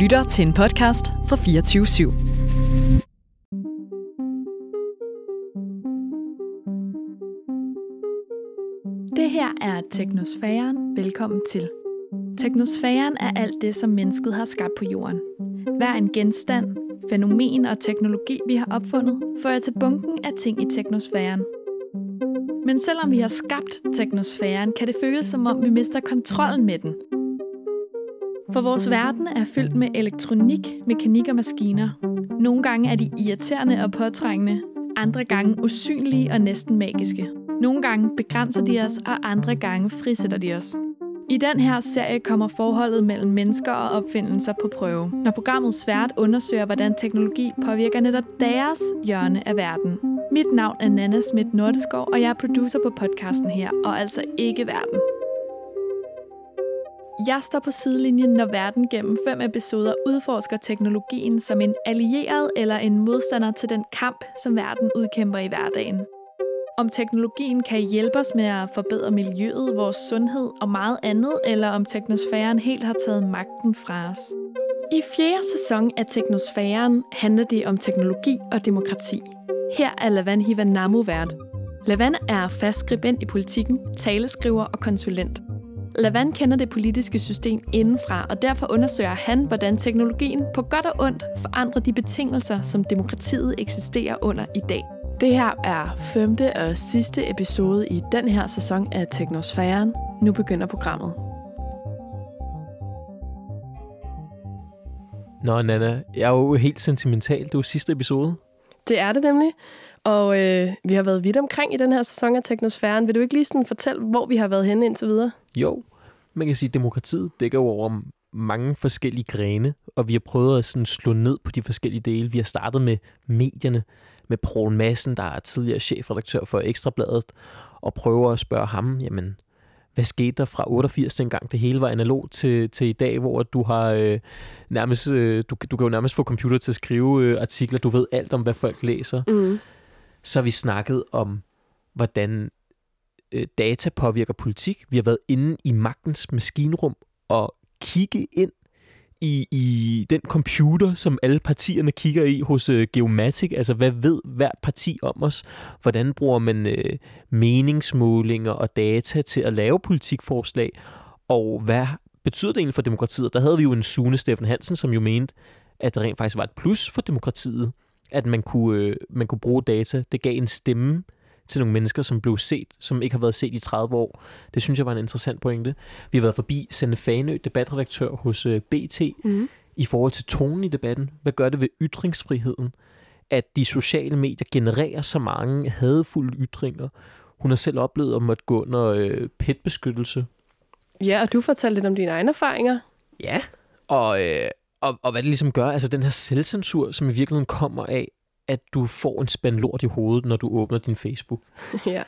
lytter til en podcast fra 24 /7. Det her er Teknosfæren. Velkommen til. Teknosfæren er alt det, som mennesket har skabt på jorden. Hver en genstand, fænomen og teknologi, vi har opfundet, fører til bunken af ting i teknosfæren. Men selvom vi har skabt teknosfæren, kan det føles som om, vi mister kontrollen med den. For vores verden er fyldt med elektronik, mekanik og maskiner. Nogle gange er de irriterende og påtrængende, andre gange usynlige og næsten magiske. Nogle gange begrænser de os, og andre gange frisætter de os. I den her serie kommer forholdet mellem mennesker og opfindelser på prøve, når programmet svært undersøger, hvordan teknologi påvirker netop deres hjørne af verden. Mit navn er Nana Schmidt Nordeskov, og jeg er producer på podcasten her, og altså ikke verden. Jeg står på sidelinjen, når verden gennem fem episoder udforsker teknologien som en allieret eller en modstander til den kamp, som verden udkæmper i hverdagen. Om teknologien kan hjælpe os med at forbedre miljøet, vores sundhed og meget andet, eller om teknosfæren helt har taget magten fra os. I fjerde sæson af Teknosfæren handler det om teknologi og demokrati. Her er Lavan Hivanamu vært. Lavan er fast skribent i politikken, taleskriver og konsulent. Lavan kender det politiske system indenfra, og derfor undersøger han, hvordan teknologien på godt og ondt forandrer de betingelser, som demokratiet eksisterer under i dag. Det her er femte og sidste episode i den her sæson af Teknosfæren. Nu begynder programmet. Nå, Nana, jeg er jo helt sentimental. Det er jo sidste episode. Det er det nemlig. Og øh, vi har været vidt omkring i den her sæson af Teknosfæren. Vil du ikke lige sådan fortælle, hvor vi har været henne indtil videre? Jo, man kan sige, at demokratiet dækker jo over mange forskellige grene, og vi har prøvet at sådan slå ned på de forskellige dele. Vi har startet med medierne, med Paul Madsen, der er tidligere chefredaktør for Ekstrabladet, og prøver at spørge ham, jamen, hvad skete der fra 88, dengang det hele var analog, til, til i dag, hvor du har øh, nærmest, øh, du, du kan jo nærmest få computer til at skrive øh, artikler, du ved alt om, hvad folk læser. Mm. Så har vi snakket om, hvordan øh, data påvirker politik. Vi har været inde i magtens maskinrum og kigge ind i, i den computer, som alle partierne kigger i hos øh, Geomatic. Altså, hvad ved hvert parti om os? Hvordan bruger man øh, meningsmålinger og data til at lave politikforslag? Og hvad betyder det egentlig for demokratiet? Der havde vi jo en Sune Steffen Hansen, som jo mente, at det rent faktisk var et plus for demokratiet, at man kunne, øh, man kunne bruge data. Det gav en stemme til nogle mennesker, som blev set, som ikke har været set i 30 år. Det synes jeg var en interessant pointe. Vi har været forbi Sende Fanø, debatredaktør hos øh, BT, Mm. i forhold til tonen i debatten. Hvad gør det ved ytringsfriheden, at de sociale medier genererer så mange hadefulde ytringer? Hun har selv oplevet at måtte gå under øh, petbeskyttelse. Ja, og du fortalte lidt om dine egne erfaringer. Ja. Og, øh, og, og hvad det ligesom gør, altså den her selvcensur, som i virkeligheden kommer af, at du får en spand lort i hovedet, når du åbner din Facebook. ja.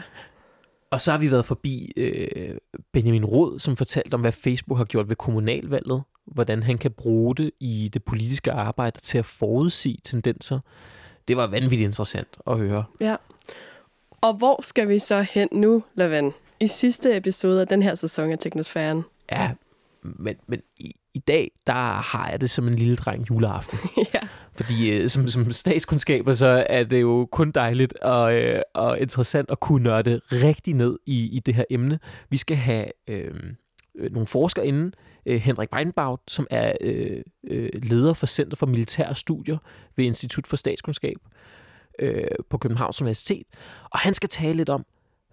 Og så har vi været forbi øh, Benjamin Rod, som fortalte om, hvad Facebook har gjort ved kommunalvalget. Hvordan han kan bruge det i det politiske arbejde til at forudsige tendenser. Det var vanvittigt interessant at høre. ja. Og hvor skal vi så hen nu, Lavan? I sidste episode af den her sæson af Teknosfæren. Ja, men, men i, i dag, der har jeg det som en lille dreng juleaften. ja. Fordi øh, som, som statskundskaber, så er det jo kun dejligt og, øh, og interessant at kunne nørde rigtig ned i, i det her emne. Vi skal have øh, øh nogle forskere inden. Øh, Henrik Breinbaut, som er øh, øh, leder for Center for Militære Studier ved Institut for Statskundskab øh, på Københavns Universitet. Og han skal tale lidt om,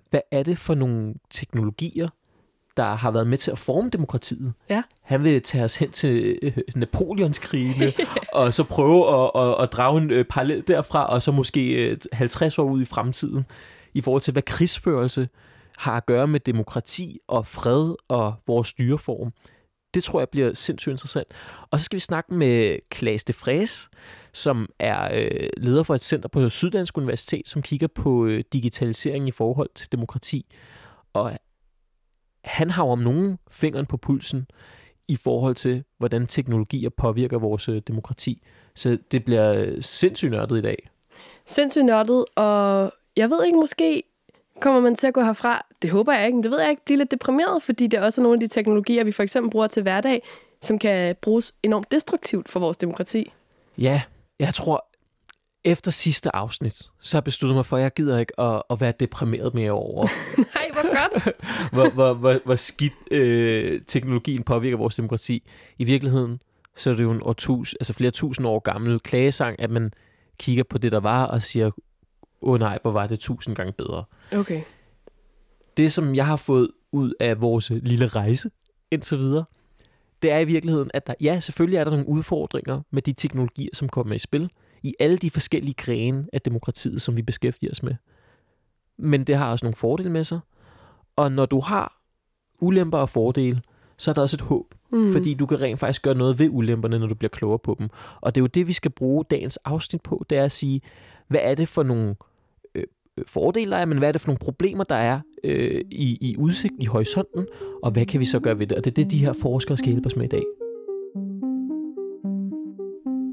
hvad er det for nogle teknologier, der har været med til at forme demokratiet. Ja. Han vil tage os hen til øh, Napoleonskrigene, og så prøve at, at, at drage en øh, parallel derfra, og så måske øh, 50 år ud i fremtiden, i forhold til, hvad krigsførelse har at gøre med demokrati og fred og vores styreform. Det tror jeg bliver sindssygt interessant. Og så skal vi snakke med Klaas de Fræs, som er øh, leder for et center på Syddansk Universitet, som kigger på øh, digitalisering i forhold til demokrati. Og han har jo om nogen fingeren på pulsen i forhold til, hvordan teknologier påvirker vores øh, demokrati. Så det bliver øh, sindssygt nørdet i dag. Sindssygt nørdet, og jeg ved ikke, måske kommer man til at gå herfra, det håber jeg ikke, men det ved jeg ikke, blive lidt deprimeret, fordi det også er nogle af de teknologier, vi for eksempel bruger til hverdag, som kan bruges enormt destruktivt for vores demokrati. Ja, jeg tror, efter sidste afsnit, så har jeg besluttet mig for, at jeg gider ikke at, at være deprimeret mere over, Nej, hvor godt. hvor, hvor, hvor, hvor skidt øh, teknologien påvirker vores demokrati. I virkeligheden, så er det jo en årtus, altså flere tusind år gammel klagesang, at man kigger på det, der var, og siger, åh oh, nej, hvor var det tusind gange bedre. Okay. Det, som jeg har fået ud af vores lille rejse indtil videre, det er i virkeligheden, at der, ja, selvfølgelig er der nogle udfordringer med de teknologier, som kommer i spil, i alle de forskellige grene af demokratiet, som vi beskæftiger os med. Men det har også nogle fordele med sig. Og når du har ulemper og fordele, så er der også et håb. Mm. Fordi du kan rent faktisk gøre noget ved ulemperne, når du bliver klogere på dem. Og det er jo det, vi skal bruge dagens afsnit på. Det er at sige, hvad er det for nogle øh, fordele, der er, men hvad er det for nogle problemer, der er øh, i, i udsigt, i horisonten, og hvad kan vi så gøre ved det? Og det er det, de her forskere skal hjælpe os med i dag.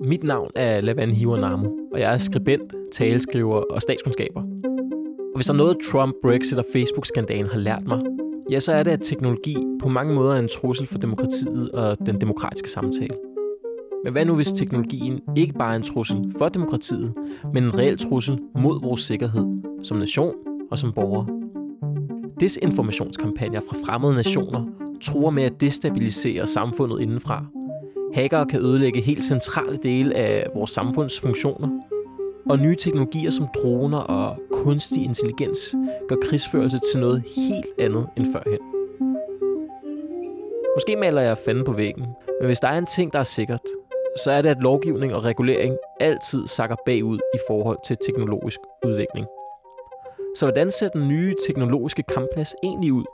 Mit navn er Lavan Hiwanamo, og jeg er skribent, taleskriver og statskundskaber. Og hvis der er noget Trump, Brexit og Facebook-skandalen har lært mig, ja, så er det, at teknologi på mange måder er en trussel for demokratiet og den demokratiske samtale. Men hvad nu, hvis teknologien ikke bare er en trussel for demokratiet, men en reel trussel mod vores sikkerhed som nation og som borgere? Desinformationskampagner fra fremmede nationer tror med at destabilisere samfundet indenfra. Hackere kan ødelægge helt centrale dele af vores samfundsfunktioner. Og nye teknologier som droner og kunstig intelligens gør krigsførelse til noget helt andet end førhen. Måske maler jeg fanden på væggen, men hvis der er en ting, der er sikkert, så er det, at lovgivning og regulering altid sakker bagud i forhold til teknologisk udvikling. Så hvordan ser den nye teknologiske kampplads egentlig ud?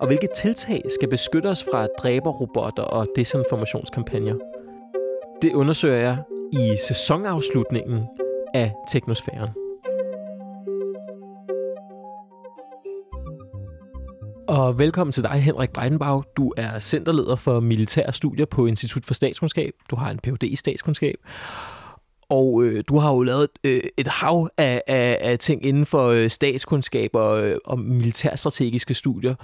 Og hvilke tiltag skal beskytte os fra dræberrobotter og desinformationskampagner? Det undersøger jeg i sæsonafslutningen af Teknosfæren. Og velkommen til dig, Henrik Breidenbach. Du er centerleder for militære studier på Institut for Statskundskab. Du har en Ph.D. i statskundskab. Og øh, du har jo lavet øh, et hav af, af, af ting inden for øh, statskundskab og, øh, og militærstrategiske studier.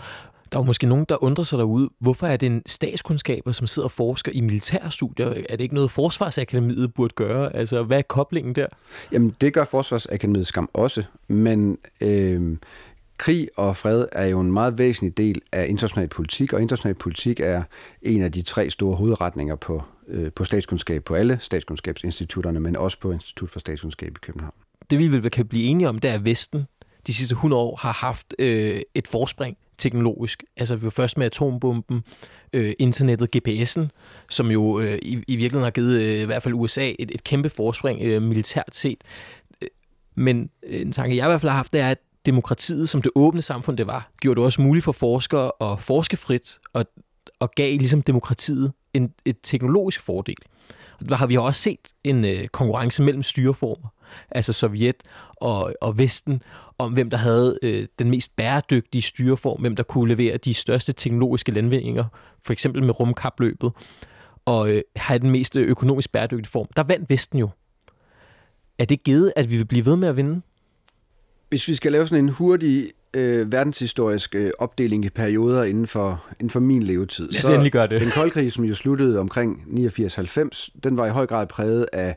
Der er jo måske nogen, der undrer sig derude. Hvorfor er det en statskundskaber, som sidder og forsker i militærstudier? Er det ikke noget, Forsvarsakademiet burde gøre? Altså, hvad er koblingen der? Jamen, det gør Forsvarsakademiet skam også, men øh, krig og fred er jo en meget væsentlig del af international politik, og international politik er en af de tre store hovedretninger på, øh, på statskundskab, på alle statskundskabsinstitutterne, men også på Institut for Statskundskab i København. Det vi vel kan blive enige om, det er, at Vesten de sidste 100 år har haft øh, et forspring teknologisk. Altså vi var først med atombomben, øh, internettet, GPS'en, som jo øh, i, i virkeligheden har givet øh, i hvert fald USA et, et kæmpe forspring øh, militært set. Øh, men øh, en tanke, jeg i hvert fald har haft, det er, at demokratiet, som det åbne samfund det var, gjorde det også muligt for forskere at forske frit, og, og gav ligesom demokratiet en, et teknologisk fordel. Og der har vi også set en øh, konkurrence mellem styreformer, altså Sovjet og, og Vesten, om hvem der havde øh, den mest bæredygtige styreform, hvem der kunne levere de største teknologiske landvindinger, for eksempel med rumkapløbet, og øh, have den mest økonomisk bæredygtige form. Der vandt Vesten jo. Er det givet, at vi vil blive ved med at vinde? Hvis vi skal lave sådan en hurtig øh, verdenshistorisk øh, opdeling i perioder inden for, inden for min levetid. Lad os så endelig gøre det. Den kolde krig, som jo sluttede omkring 89-90, den var i høj grad præget af,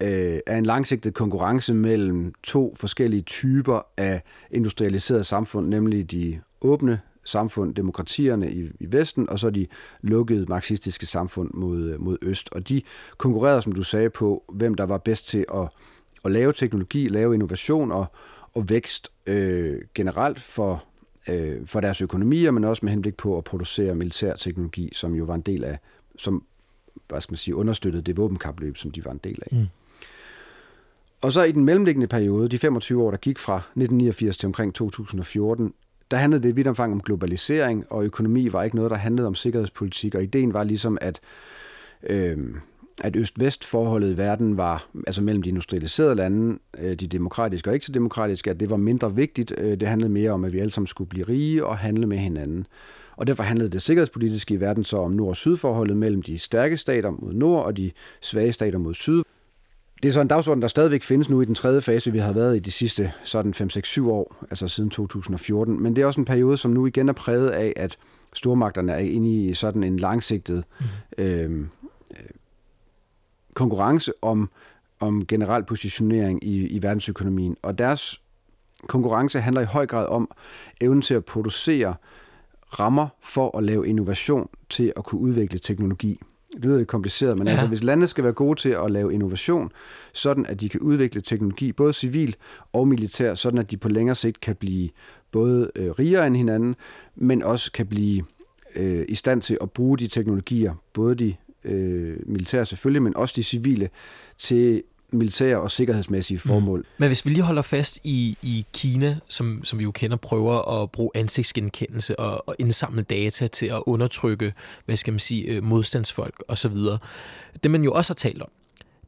øh, er en langsigtet konkurrence mellem to forskellige typer af industrialiserede samfund, nemlig de åbne samfund, demokratierne i, i Vesten, og så de lukkede marxistiske samfund mod, øh, mod Øst. Og de konkurrerede, som du sagde, på, hvem der var bedst til at, at lave teknologi, lave innovation og, og vækst øh, generelt for, øh, for deres økonomier, men også med henblik på at producere militær teknologi, som jo var en del af, som hvad skal man sige, understøttede det våbenkapløb, som de var en del af. Mm. Og så i den mellemliggende periode, de 25 år, der gik fra 1989 til omkring 2014, der handlede det i vidt omfang om globalisering, og økonomi var ikke noget, der handlede om sikkerhedspolitik, og ideen var ligesom, at øh, at øst-vest-forholdet i verden var, altså mellem de industrialiserede lande, øh, de demokratiske og ikke så demokratiske, at det var mindre vigtigt. Øh, det handlede mere om, at vi alle sammen skulle blive rige og handle med hinanden. Og derfor handlede det sikkerhedspolitiske i verden så om nord- og sydforholdet mellem de stærke stater mod nord og de svage stater mod syd. Det er så en dagsorden, der stadigvæk findes nu i den tredje fase, vi har været i de sidste sådan 5-6-7 år, altså siden 2014. Men det er også en periode, som nu igen er præget af, at stormagterne er inde i sådan en langsigtet mm. øh, konkurrence om, om generel positionering i, i verdensøkonomien. Og deres konkurrence handler i høj grad om evnen til at producere rammer for at lave innovation til at kunne udvikle teknologi. Det lyder lidt kompliceret, men ja. altså, hvis landene skal være gode til at lave innovation, sådan at de kan udvikle teknologi, både civil og militær, sådan at de på længere sigt kan blive både øh, rigere end hinanden, men også kan blive øh, i stand til at bruge de teknologier, både de øh, militære selvfølgelig, men også de civile, til militære og sikkerhedsmæssige mm. formål. Mm. Men hvis vi lige holder fast i, i Kina, som, som vi jo kender, prøver at bruge ansigtsgenkendelse og, og indsamle data til at undertrykke, hvad skal man sige, øh, modstandsfolk osv. Det man jo også har talt om,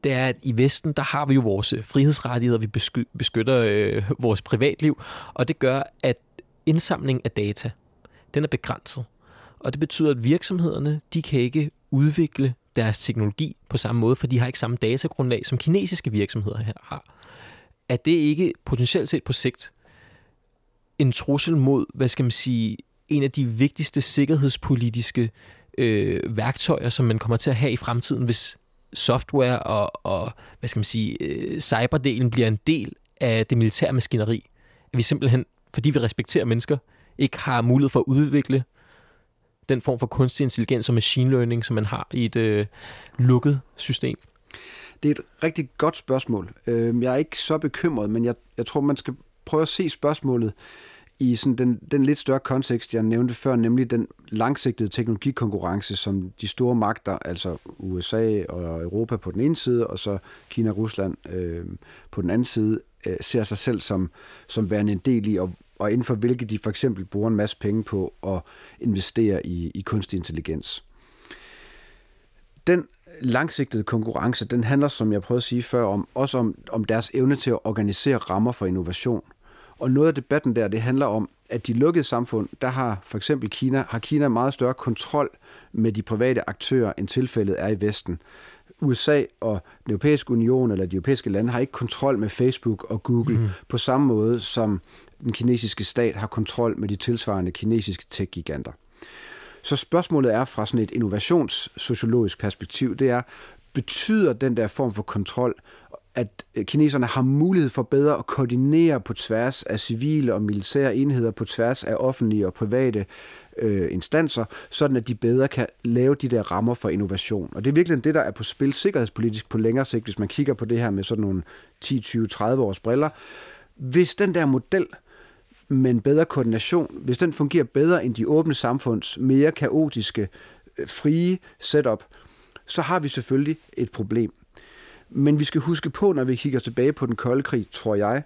det er, at i Vesten, der har vi jo vores frihedsrettigheder, vi beskytter øh, vores privatliv, og det gør, at indsamling af data, den er begrænset. Og det betyder, at virksomhederne, de kan ikke udvikle deres teknologi på samme måde, for de har ikke samme datagrundlag, som kinesiske virksomheder her har. Er det ikke potentielt set på sigt en trussel mod, hvad skal man sige, en af de vigtigste sikkerhedspolitiske øh, værktøjer, som man kommer til at have i fremtiden, hvis software og, og hvad skal man sige, øh, cyberdelen bliver en del af det militære maskineri. At vi simpelthen, fordi vi respekterer mennesker, ikke har mulighed for at udvikle den form for kunstig intelligens og machine learning, som man har i et øh, lukket system? Det er et rigtig godt spørgsmål. Øhm, jeg er ikke så bekymret, men jeg, jeg tror, man skal prøve at se spørgsmålet i sådan den, den lidt større kontekst, jeg nævnte før, nemlig den langsigtede teknologikonkurrence, som de store magter, altså USA og Europa på den ene side, og så Kina og Rusland øh, på den anden side, øh, ser sig selv som, som værende en del i, og, og inden for hvilke de for eksempel bruger en masse penge på at investere i, i kunstig intelligens. Den langsigtede konkurrence, den handler, som jeg prøvede at sige før, om, også om, om deres evne til at organisere rammer for innovation. Og noget af debatten der, det handler om, at de lukkede samfund, der har for eksempel Kina, har Kina meget større kontrol med de private aktører, end tilfældet er i Vesten. USA og den europæiske union eller de europæiske lande har ikke kontrol med Facebook og Google mm. på samme måde, som den kinesiske stat har kontrol med de tilsvarende kinesiske tech-giganter. Så spørgsmålet er fra sådan et innovationssociologisk perspektiv, det er, betyder den der form for kontrol, at øh, kineserne har mulighed for bedre at koordinere på tværs af civile og militære enheder, på tværs af offentlige og private øh, instanser, sådan at de bedre kan lave de der rammer for innovation. Og det er virkelig det, der er på spil sikkerhedspolitisk på længere sigt, hvis man kigger på det her med sådan nogle 10, 20, 30 års briller. Hvis den der model men bedre koordination, hvis den fungerer bedre end de åbne samfunds mere kaotiske, øh, frie setup, så har vi selvfølgelig et problem. Men vi skal huske på, når vi kigger tilbage på den kolde krig, tror jeg,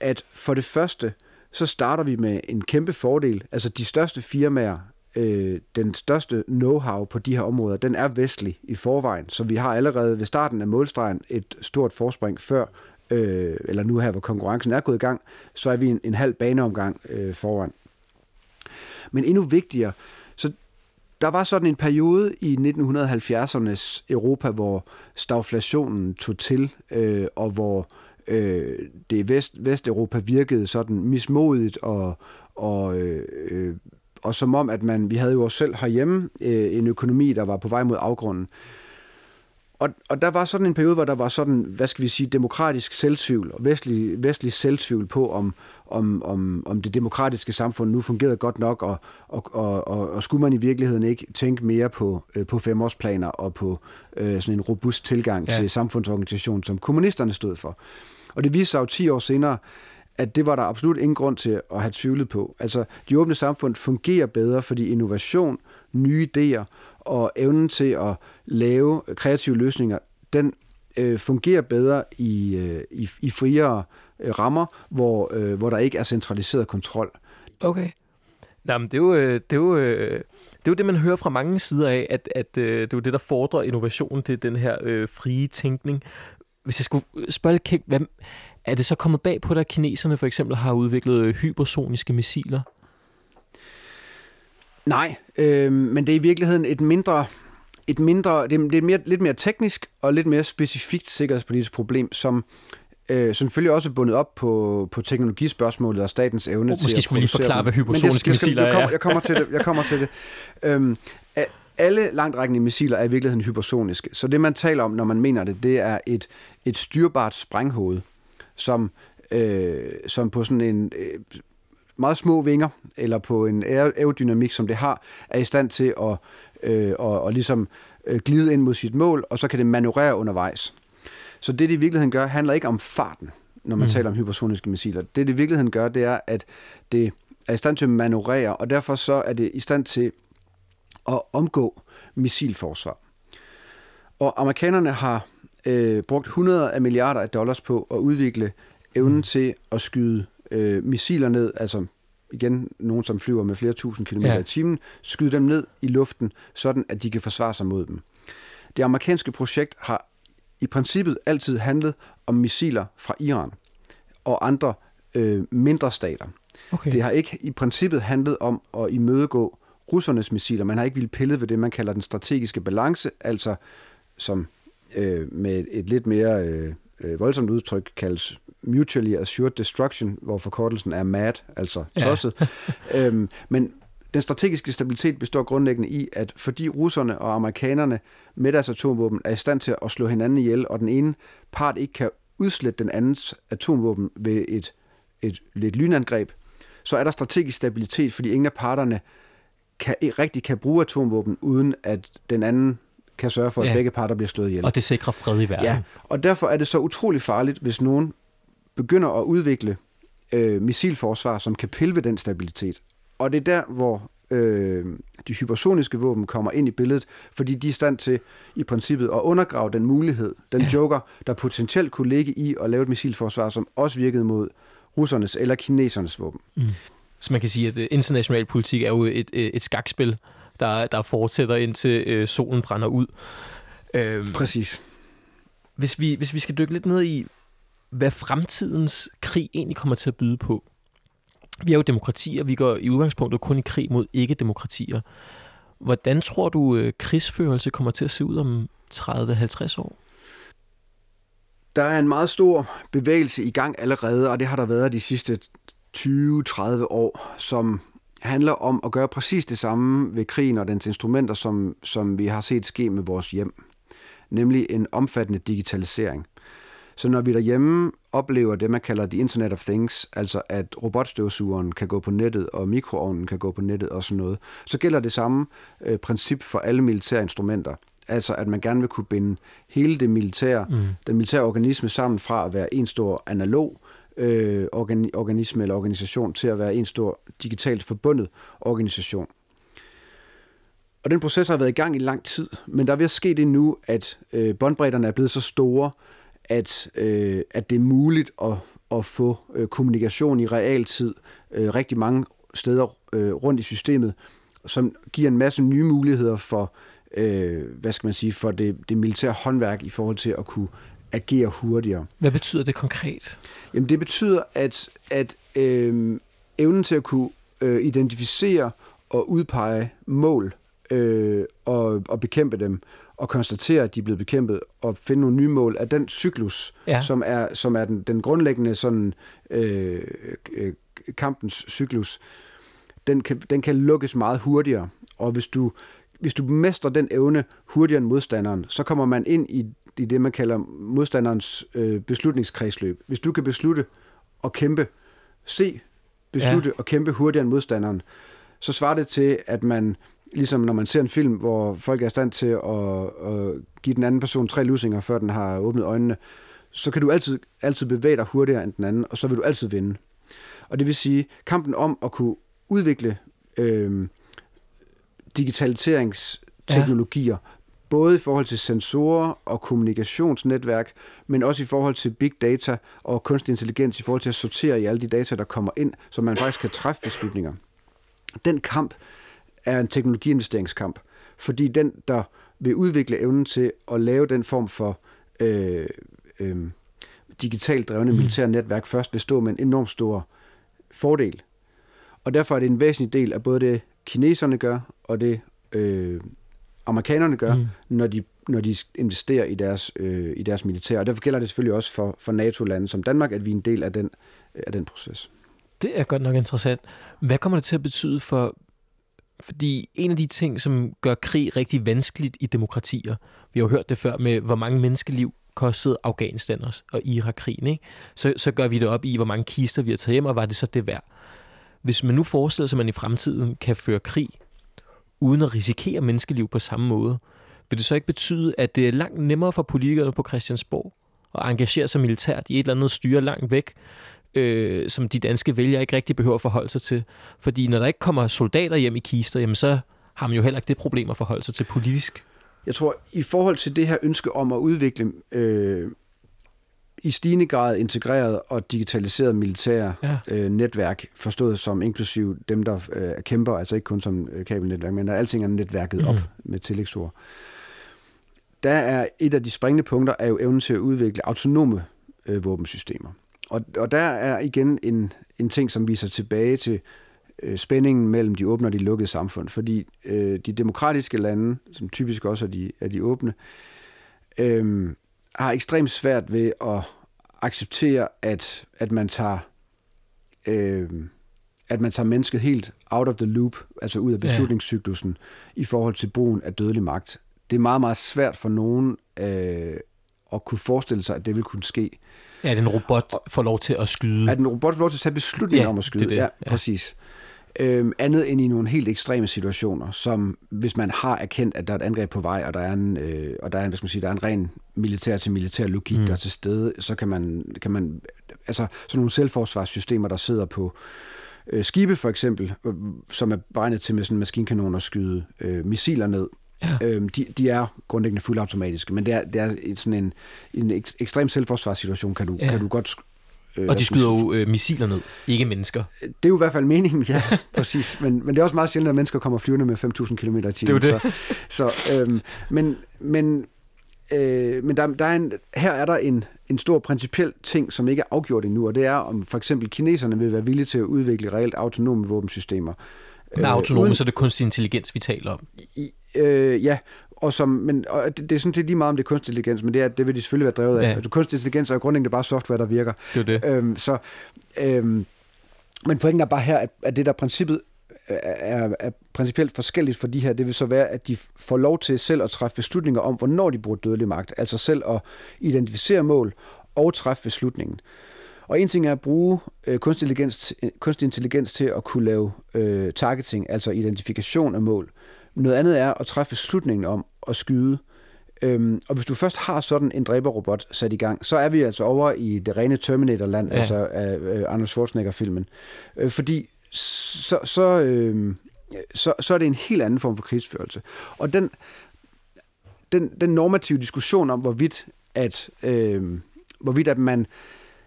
at for det første, så starter vi med en kæmpe fordel. Altså de største firmaer, øh, den største know-how på de her områder, den er vestlig i forvejen. Så vi har allerede ved starten af målstregen et stort forspring før øh, eller nu her, hvor konkurrencen er gået i gang, så er vi en, en halv baneomgang øh, foran. Men endnu vigtigere, så der var sådan en periode i 1970'ernes Europa, hvor stagflationen tog til, øh, og hvor øh, det Vest, Vesteuropa virkede sådan mismodigt og, og øh, øh, og som om, at man, vi havde jo også selv herhjemme øh, en økonomi, der var på vej mod afgrunden. Og, og der var sådan en periode, hvor der var sådan, hvad skal vi sige, demokratisk selvtvivl og vestlig, vestlig selvtvivl på, om, om, om, om det demokratiske samfund nu fungerede godt nok, og, og, og, og, og skulle man i virkeligheden ikke tænke mere på, øh, på femårsplaner og på øh, sådan en robust tilgang ja. til samfundsorganisationen, som kommunisterne stod for. Og det viste sig jo 10 år senere, at det var der absolut ingen grund til at have tvivlet på. Altså, de åbne samfund fungerer bedre, fordi innovation, nye idéer og evnen til at lave kreative løsninger, den øh, fungerer bedre i, øh, i, i friere øh, rammer, hvor, øh, hvor der ikke er centraliseret kontrol. Okay. Nå, men det er jo, øh, det er jo, øh, det er jo det, man hører fra mange sider af, at, at øh, det er jo det, der fordrer innovation, det er den her øh, frie tænkning. Hvis jeg skulle spørge lidt, hvad, er det så kommet bag på at kineserne for eksempel har udviklet øh, hypersoniske missiler? Nej, øh, men det er i virkeligheden et mindre, et mindre det er, det er mere, lidt mere teknisk og lidt mere specifikt sikkerhedspolitisk problem, som øh, selvfølgelig også bundet op på, på teknologispørgsmålet og statens evne Oh, til måske skulle vi lige forklare, dem. hvad hypersoniske missiler jeg kommer, er. Jeg kommer til det. Jeg kommer til det. Øhm, alle langtrækkende missiler er i virkeligheden hypersoniske. Så det, man taler om, når man mener det, det er et, et styrbart sprænghoved, som, øh, som på sådan en øh, meget små vinger, eller på en aer- aerodynamik, som det har, er i stand til at, øh, og, og ligesom øh, glide ind mod sit mål, og så kan det manøvrere undervejs. Så det, det i virkeligheden gør, handler ikke om farten, når man mm. taler om hypersoniske missiler. Det, det i virkeligheden gør, det er, at det er i stand til at manøvrere, og derfor så er det i stand til at omgå missilforsvar. Og amerikanerne har øh, brugt 100 af milliarder af dollars på at udvikle evnen mm. til at skyde øh, missiler ned, altså igen nogen, som flyver med flere tusind kilometer Ja. i timen, skyde dem ned i luften, sådan at de kan forsvare sig mod dem. Det amerikanske projekt har i princippet altid handlet om missiler fra Iran og andre øh, mindre stater. Okay. Det har ikke i princippet handlet om at imødegå russernes missiler. Man har ikke ville pille ved det, man kalder den strategiske balance, altså som øh, med et lidt mere øh, øh, voldsomt udtryk kaldes mutually assured destruction, hvor forkortelsen er MAD, altså tosset. Ja. øhm, men den strategiske stabilitet består grundlæggende i, at fordi russerne og amerikanerne med deres atomvåben er i stand til at slå hinanden ihjel, og den ene part ikke kan udslette den andens atomvåben ved et, et, et lynangreb, så er der strategisk stabilitet, fordi ingen af parterne kan, rigtig kan bruge atomvåben, uden at den anden kan sørge for, at Ja. begge parter bliver slået ihjel. Og det sikrer fred i verden. Ja, og derfor er det så utrolig farligt, hvis nogen begynder at udvikle øh, missilforsvar, som kan pille ved den stabilitet. Og det er der, hvor øh, de hypersoniske våben kommer ind i billedet, fordi de er i stand til i princippet at undergrave den mulighed, den Ja. joker, der potentielt kunne ligge i at lave et missilforsvar, som også virkede mod russernes eller kinesernes våben. Så man kan sige, at øh, international politik er jo et, øh, et skakspil, der, der fortsætter indtil øh, solen brænder ud. Øhm, Præcis. hvis, vi, hvis vi skal dykke lidt ned i, hvad fremtidens krig egentlig kommer til at byde på. Vi er jo demokratier, vi går i udgangspunktet kun i krig mod ikke-demokratier. Hvordan tror du, øh, krigsførelse kommer til at se ud om 30-50 år? Der er en meget stor bevægelse i gang allerede, og det har der været de sidste 20-30 år, som handler om at gøre præcis det samme ved krigen og dens instrumenter, som, som vi har set ske med vores hjem. Nemlig en omfattende digitalisering. Så når vi derhjemme oplever det, man kalder the Internet of Things, altså at robotstøvsugeren kan gå på nettet, og mikroovnen kan gå på nettet og sådan noget, så gælder det samme øh, princip for alle militære instrumenter. Altså at man gerne vil kunne binde hele det militære, mm. den militære organisme sammen fra at være en stor analog øh, organi- organisme eller organisation til at være en stor digitalt forbundet organisation. Og den proces har været i gang i lang tid, men der er ved at ske det nu, at øh, båndbredderne er blevet så store, at, øh, at det er muligt at, at få øh, kommunikation i realtid øh, rigtig mange steder øh, rundt i systemet, som giver en masse nye muligheder for, øh, hvad skal man sige, for det, det militære håndværk i forhold til at kunne agere hurtigere. Hvad betyder det konkret? Jamen det betyder, at, at øh, evnen til at kunne øh, identificere og udpege mål øh, og, og bekæmpe dem, og konstatere, at de er blevet bekæmpet, og finde nogle nye mål, at den cyklus, Ja. ja. som er, som er den, den grundlæggende sådan, øh, øh, kampens cyklus, den kan, den kan lukkes meget hurtigere. Og hvis du, hvis du mestrer den evne hurtigere end modstanderen, så kommer man ind i, i det, man kalder modstanderens øh, beslutningskredsløb. Hvis du kan beslutte at kæmpe, se, beslutte ja. at kæmpe hurtigere end modstanderen, så svarer det til, at man, ligesom når man ser en film, hvor folk er i stand til at, at give den anden person tre lusinger, før den har åbnet øjnene, så kan du altid, altid bevæge dig hurtigere end den anden, og så vil du altid vinde. Og det vil sige, kampen om at kunne udvikle øh, digitaliseringsteknologier, ja. Både i forhold til sensorer og kommunikationsnetværk, men også i forhold til big data og kunstig intelligens, i forhold til at sortere i alle de data, der kommer ind, så man faktisk kan træffe beslutninger. Den kamp er en teknologiinvesteringskamp, fordi den, der vil udvikle evnen til at lave den form for øh, øh, digitalt drevne militære netværk, først vil stå med en enorm stor fordel. Og derfor er det en væsentlig del af både det, kineserne gør, og det øh, amerikanerne gør, mm. når, de, når de investerer i deres, øh, i deres militær. Og derfor gælder det selvfølgelig også for, for NATO-lande som Danmark, at vi er en del af den, af den proces. Det er godt nok interessant. Hvad kommer det til at betyde for... Fordi en af de ting, som gør krig rigtig vanskeligt i demokratier, vi har jo hørt det før med, hvor mange menneskeliv kostede Afghanistan også, og Irak-krigen, ikke? Så, så gør vi det op i, hvor mange kister vi har taget hjem, og var det så det værd? Hvis man nu forestiller sig, at man i fremtiden kan føre krig, uden at risikere menneskeliv på samme måde, vil det så ikke betyde, at det er langt nemmere for politikerne på Christiansborg at engagere sig militært i et eller andet styre langt væk, øh, som de danske vælgere ikke rigtig behøver at forholde sig til? Fordi når der ikke kommer soldater hjem i kister, jamen så har man jo heller ikke det problem at forholde sig til politisk. Jeg tror, i forhold til det her ønske om at udvikle øh, i stigende grad integreret og digitaliseret militære ja. øh, netværk, forstået som inklusiv dem, der øh, kæmper, altså ikke kun som øh, kabelnetværk, men der alting er netværket mm. op med tillægsord. Der er et af de springende punkter, er jo evnen til at udvikle autonome øh, våbensystemer. Og, og der er igen en, en ting, som viser tilbage til øh, spændingen mellem de åbne og de lukkede samfund, fordi øh, de demokratiske lande, som typisk også er de, er de åbne, øh, har ekstremt svært ved at acceptere, at, at man tager øh, at man tager mennesket helt out of the loop, altså ud af beslutningscyklusen, ja. i forhold til brugen af dødelig magt. Det er meget, meget svært for nogen øh, at kunne forestille sig, at det vil kunne ske. Ja, at en robot får lov til at skyde. At en robot får lov til at tage beslutninger ja, om at skyde. Det det. Ja, ja, præcis. Øhm, andet end i nogle helt ekstreme situationer, som hvis man har erkendt, at der er et angreb på vej, og der er en, øh, og der er en, hvad skal man sige, der er en ren militær til militær logik, mm. der er til stede, så kan man, kan man altså sådan nogle selvforsvarssystemer, der sidder på øh, skibe for eksempel, øh, som er beregnet til med sådan maskinkanoner at skyde øh, missiler ned, Ja. Øhm, de, de er grundlæggende fuldautomatiske, men det er, det er sådan en, en ek, ekstrem selvforsvarssituation, kan du, ja. kan du godt Øh, og de skyder jo øh, missiler ned, ikke mennesker. Det er jo i hvert fald meningen, ja, præcis. Men, men det er også meget sjældent, at mennesker kommer flyvende med 5.000 km i timen. Det er det. Så, så, øhm, men men, øh, men der, der er en, her er der en, en stor principiel ting, som ikke er afgjort endnu, og det er, om for eksempel kineserne vil være villige til at udvikle reelt autonome våbensystemer. Med autonome, øh, så er det kunstig intelligens, vi taler om. I, øh, ja, og som, men, og det, det er sådan set lige meget om det er kunstig intelligens, men det, er, det vil de selvfølgelig være drevet af. Ja. Altså, kunstig intelligens er jo grundlæggende bare software, der virker. Det er det. Øhm, så, øhm, men pointen er bare her, at, at det der princippet er, er principielt forskelligt for de her, det vil så være, at de får lov til selv at træffe beslutninger om, hvornår de bruger dødelig magt. Altså selv at identificere mål og træffe beslutningen. Og en ting er at bruge øh, kunstig, intelligens, kunstig intelligens til at kunne lave øh, targeting, altså identifikation af mål. Noget andet er at træffe beslutningen om at skyde. Øhm, og hvis du først har sådan en dræberrobot sat i gang, så er vi altså over i det rene Terminator-land, ja. altså af øh, Arnold Schwarzenegger-filmen. Øh, fordi så, så, øh, så, så er det en helt anden form for krigsførelse. Og den, den, den normative diskussion om, hvorvidt at, øh, hvorvidt at man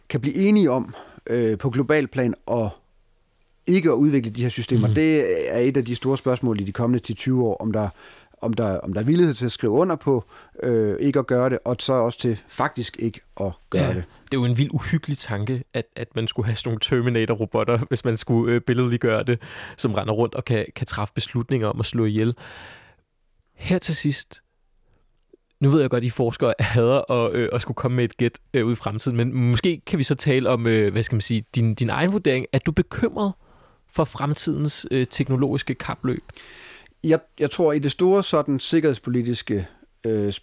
kan blive enige om øh, på global plan og ikke at udvikle de her systemer, mm. det er et af de store spørgsmål i de kommende 10-20 år, om der, om der, om der er villighed til at skrive under på øh, ikke at gøre det, og så også til faktisk ikke at gøre ja, det. Det er jo en vild uhyggelig tanke, at, at man skulle have sådan nogle Terminator-robotter, hvis man skulle øh, billedligt gøre det, som render rundt og kan, kan træffe beslutninger om at slå ihjel. Her til sidst, nu ved jeg godt, at I forskere hader at, øh, at skulle komme med et gæt øh, ud i fremtiden, men måske kan vi så tale om, øh, hvad skal man sige, din, din egen vurdering. Er du bekymret for fremtidens øh, teknologiske kapløb? Jeg, jeg tror, i det store sådan sikkerhedspolitiske øh,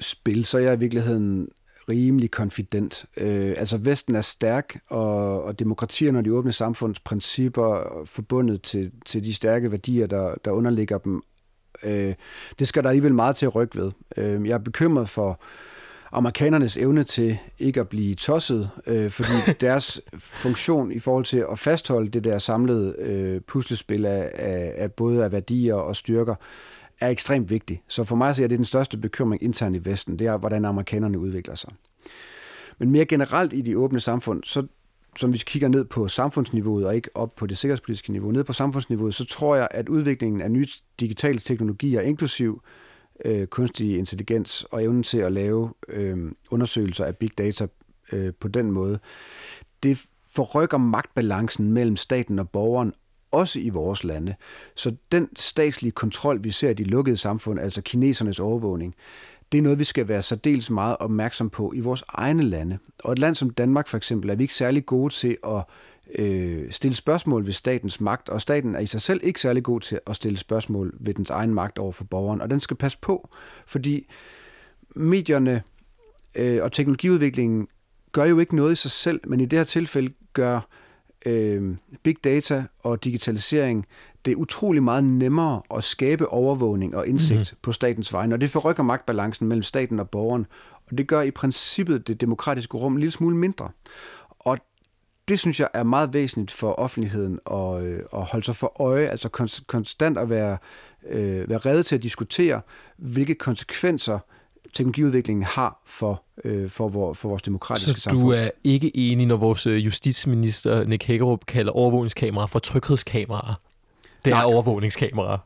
spil, så er jeg i virkeligheden rimelig konfident. Øh, altså Vesten er stærk, og, og demokratierne og de åbne samfundsprincipper forbundet til, til de stærke værdier, der, der underligger dem, øh, det skal der alligevel meget til at rykke ved. Øh, jeg er bekymret for øh, amerikanernes evne til ikke at blive tosset, øh, fordi deres funktion i forhold til at fastholde det der samlede øh, puslespil af, af, af både af værdier og styrker, er ekstremt vigtig. Så for mig så er det den største bekymring internt i Vesten, det er, hvordan amerikanerne udvikler sig. Men mere generelt i de åbne samfund, så som vi kigger ned på samfundsniveauet og ikke op på det sikkerhedspolitiske niveau, ned på samfundsniveauet, så tror jeg, at udviklingen af nye digitale teknologier, inklusiv øh, Øh, kunstig intelligens og evnen til at lave øh, undersøgelser af big data øh, på den måde, det forrykker magtbalancen mellem staten og borgeren, også i vores lande. Så den statslige kontrol, vi ser i de lukkede samfund, altså kinesernes overvågning, det er noget, vi skal være særdeles meget opmærksom på i vores egne lande. Og et land som Danmark for eksempel er vi ikke særlig gode til at øh, stille spørgsmål ved statens magt, og staten er i sig selv ikke særlig god til at stille spørgsmål ved dens egen magt over for borgeren, og den skal passe på, fordi medierne øh, og teknologiudviklingen gør jo ikke noget i sig selv, men i det her tilfælde gør øh, big data og digitalisering det er utrolig meget nemmere at skabe overvågning og indsigt mm-hmm. på statens vegne, og det forrykker magtbalancen mellem staten og borgeren, og det gør i princippet det demokratiske rum en lille smule mindre. Det synes jeg er meget væsentligt for offentligheden at, øh, at holde sig for øje, altså konstant at være, øh, være reddet til at diskutere, hvilke konsekvenser teknologiudviklingen har for, øh, for, vor, for vores demokratiske Så samfund. du er ikke enig, når vores øh, justitsminister Nick Hækkerup kalder overvågningskameraer for tryghedskameraer? Det er Nej. overvågningskameraer.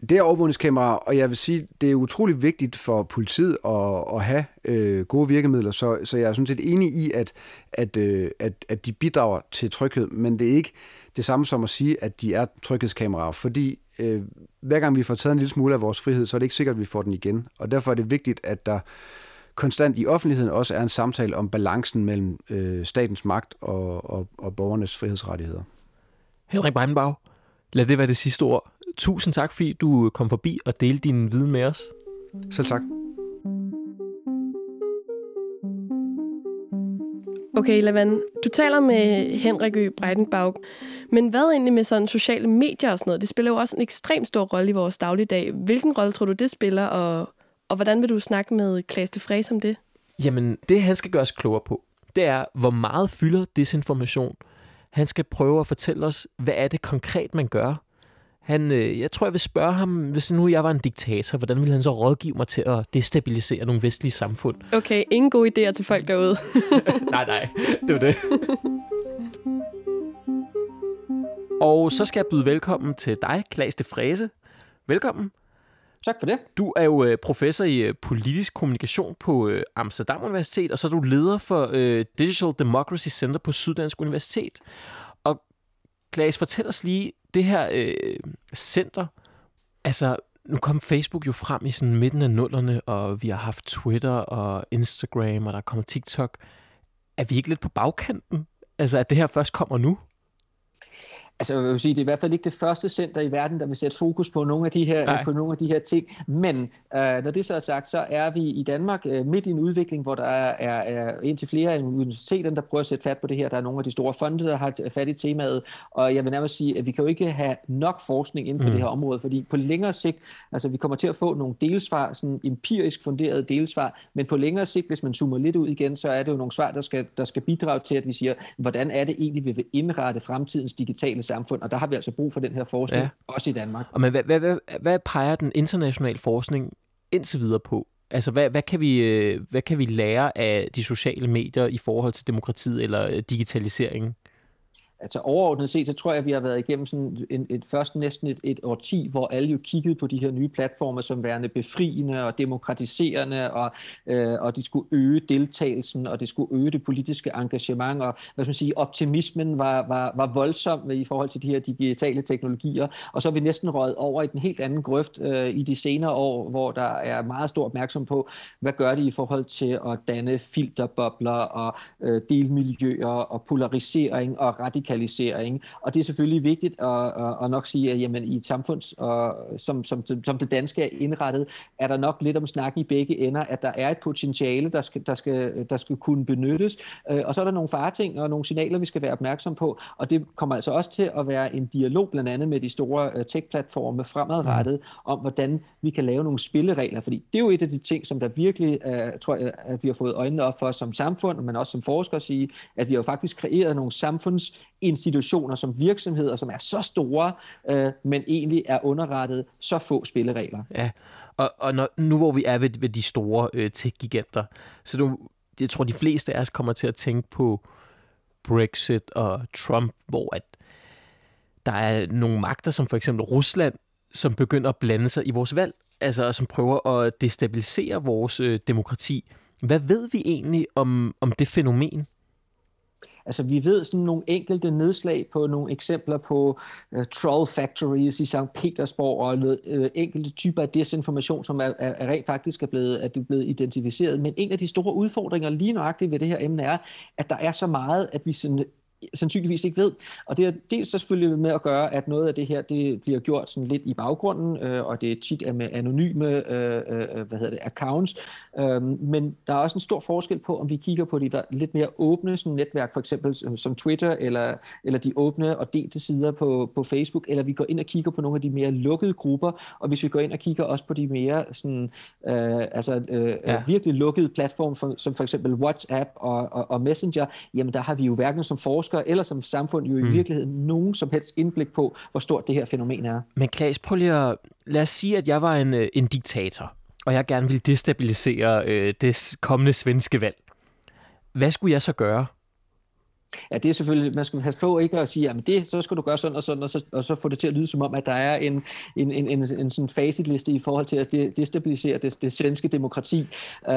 Det er overvågningskameraer, og jeg vil sige, det er utrolig vigtigt for politiet at, at have øh, gode virkemidler, så, så jeg er sådan set enig i, at, at, øh, at, at de bidrager til tryghed, men det er ikke det samme som at sige, at de er tryghedskameraer, fordi øh, hver gang vi får taget en lille smule af vores frihed, så er det ikke sikkert, at vi får den igen, og derfor er det vigtigt, at der konstant i offentligheden også er en samtale om balancen mellem øh, statens magt og, og, og borgernes frihedsrettigheder. Henrik Breinbach, lad det være det sidste ord. Tusind tak, fordi du kom forbi og delte din viden med os. Selv tak. Okay, Lavan, du taler med Henrik Ø. Breitenbach, men hvad egentlig med sådan sociale medier og sådan noget? Det spiller jo også en ekstremt stor rolle i vores dagligdag. Hvilken rolle tror du, det spiller, og, og hvordan vil du snakke med Klaas de Fræs om det? Jamen, det han skal gøres klogere på, det er, hvor meget fylder desinformation. Han skal prøve at fortælle os, hvad er det konkret, man gør han, øh, jeg tror, jeg vil spørge ham, hvis nu jeg var en diktator, hvordan ville han så rådgive mig til at destabilisere nogle vestlige samfund? Okay, ingen gode idéer til folk derude. nej, nej, det var det. Og så skal jeg byde velkommen til dig, Klaas de Fræse. Velkommen. Tak for det. Du er jo øh, professor i øh, politisk kommunikation på øh, Amsterdam Universitet, og så er du leder for Digital Democracy Center på Syddansk Universitet. Klaas, fortæl os lige, det her øh, center, altså nu kom Facebook jo frem i sådan midten af nullerne, og vi har haft Twitter og Instagram, og der kommer TikTok. Er vi ikke lidt på bagkanten? Altså, at det her først kommer nu? Altså, jeg vil sige, det er i hvert fald ikke det første center i verden, der vil sætte fokus på nogle af de her, på nogle af de her ting. Men øh, når det så er sagt, så er vi i Danmark øh, midt i en udvikling, hvor der er, er, er indtil flere af universiteterne, der prøver at sætte fat på det her. Der er nogle af de store fonde, der har fat i temaet. Og jeg vil nærmest sige, at vi kan jo ikke have nok forskning inden for mm. det her område, fordi på længere sigt, altså vi kommer til at få nogle delsvar, sådan empirisk funderede delsvar, men på længere sigt, hvis man zoomer lidt ud igen, så er det jo nogle svar, der skal, der skal bidrage til, at vi siger, hvordan er det egentlig, vi vil indrette fremtidens digitale samfund, og der har vi altså brug for den her forskning, ja. også i Danmark. Og men hvad, hvad, hvad, hvad peger den internationale forskning indtil videre på? Altså, hvad, hvad, kan vi, øh, hvad kan vi lære af de sociale medier i forhold til demokratiet eller øh, digitaliseringen? Altså overordnet set, så tror jeg, at vi har været igennem sådan en, et, først næsten et, et årti, hvor alle jo kiggede på de her nye platformer som værende befriende og demokratiserende, og, øh, og de skulle øge deltagelsen, og det skulle øge det politiske engagement, og hvad skal man sige, optimismen var, var, var voldsom i forhold til de her digitale teknologier, og så er vi næsten røget over i den helt anden grøft øh, i de senere år, hvor der er meget stor opmærksom på, hvad gør de i forhold til at danne filterbobler og øh, delmiljøer og polarisering og radikalisering radikalisering. Og det er selvfølgelig vigtigt at, at, at nok sige, at jamen, i et samfund, og, som, som, som det danske er indrettet, er der nok lidt om snakken i begge ender, at der er et potentiale, der skal, der skal, der skal kunne benyttes. Øh, og så er der nogle fareting og nogle signaler, vi skal være opmærksom på. Og det kommer altså også til at være en dialog blandt andet med de store øh, tech-platforme fremadrettet, mm. om hvordan vi kan lave nogle spilleregler. Fordi det er jo et af de ting, som der virkelig, uh, tror jeg, at vi har fået øjnene op for som samfund, men også som forskere at sige, at vi har jo faktisk kreeret nogle samfunds institutioner som virksomheder, som er så store, øh, men egentlig er underrettet så få spilleregler. Ja, og, og når, nu hvor vi er ved, ved de store øh, tech-giganter, så du, jeg tror, de fleste af os kommer til at tænke på Brexit og Trump, hvor at der er nogle magter, som for eksempel Rusland, som begynder at blande sig i vores valg, altså som prøver at destabilisere vores øh, demokrati. Hvad ved vi egentlig om, om det fænomen? Altså, vi ved sådan nogle enkelte nedslag på nogle eksempler på uh, troll factories i St. Petersborg og noget, uh, enkelte typer af desinformation, som er, er, er rent faktisk er blevet, er blevet identificeret. Men en af de store udfordringer lige nøjagtigt ved det her emne er, at der er så meget, at vi sådan sandsynligvis ikke ved. Og det er dels selvfølgelig med at gøre, at noget af det her det bliver gjort sådan lidt i baggrunden, øh, og det er tit er med anonyme øh, øh, hvad hedder det, accounts. Øh, men der er også en stor forskel på, om vi kigger på de lidt mere åbne sådan netværk, for eksempel som Twitter, eller, eller de åbne og delte sider på, på Facebook, eller vi går ind og kigger på nogle af de mere lukkede grupper, og hvis vi går ind og kigger også på de mere sådan, øh, altså, øh, ja. virkelig lukkede platforme, for, som for eksempel WhatsApp og, og, og Messenger, jamen der har vi jo hverken som forskere forskere eller som samfund jo i mm. virkeligheden nogen som helst indblik på, hvor stort det her fænomen er. Men Klaas, prøv lige at, lad os sige, at jeg var en, øh, en diktator, og jeg gerne ville destabilisere øh, det kommende svenske valg. Hvad skulle jeg så gøre? Ja, det er selvfølgelig, man skal passe på ikke at sige, jamen det, så skal du gøre sådan og sådan, og så, og så få det til at lyde som om, at der er en, en, en, en, en sådan facitliste i forhold til at destabilisere det, det svenske demokrati. Uh,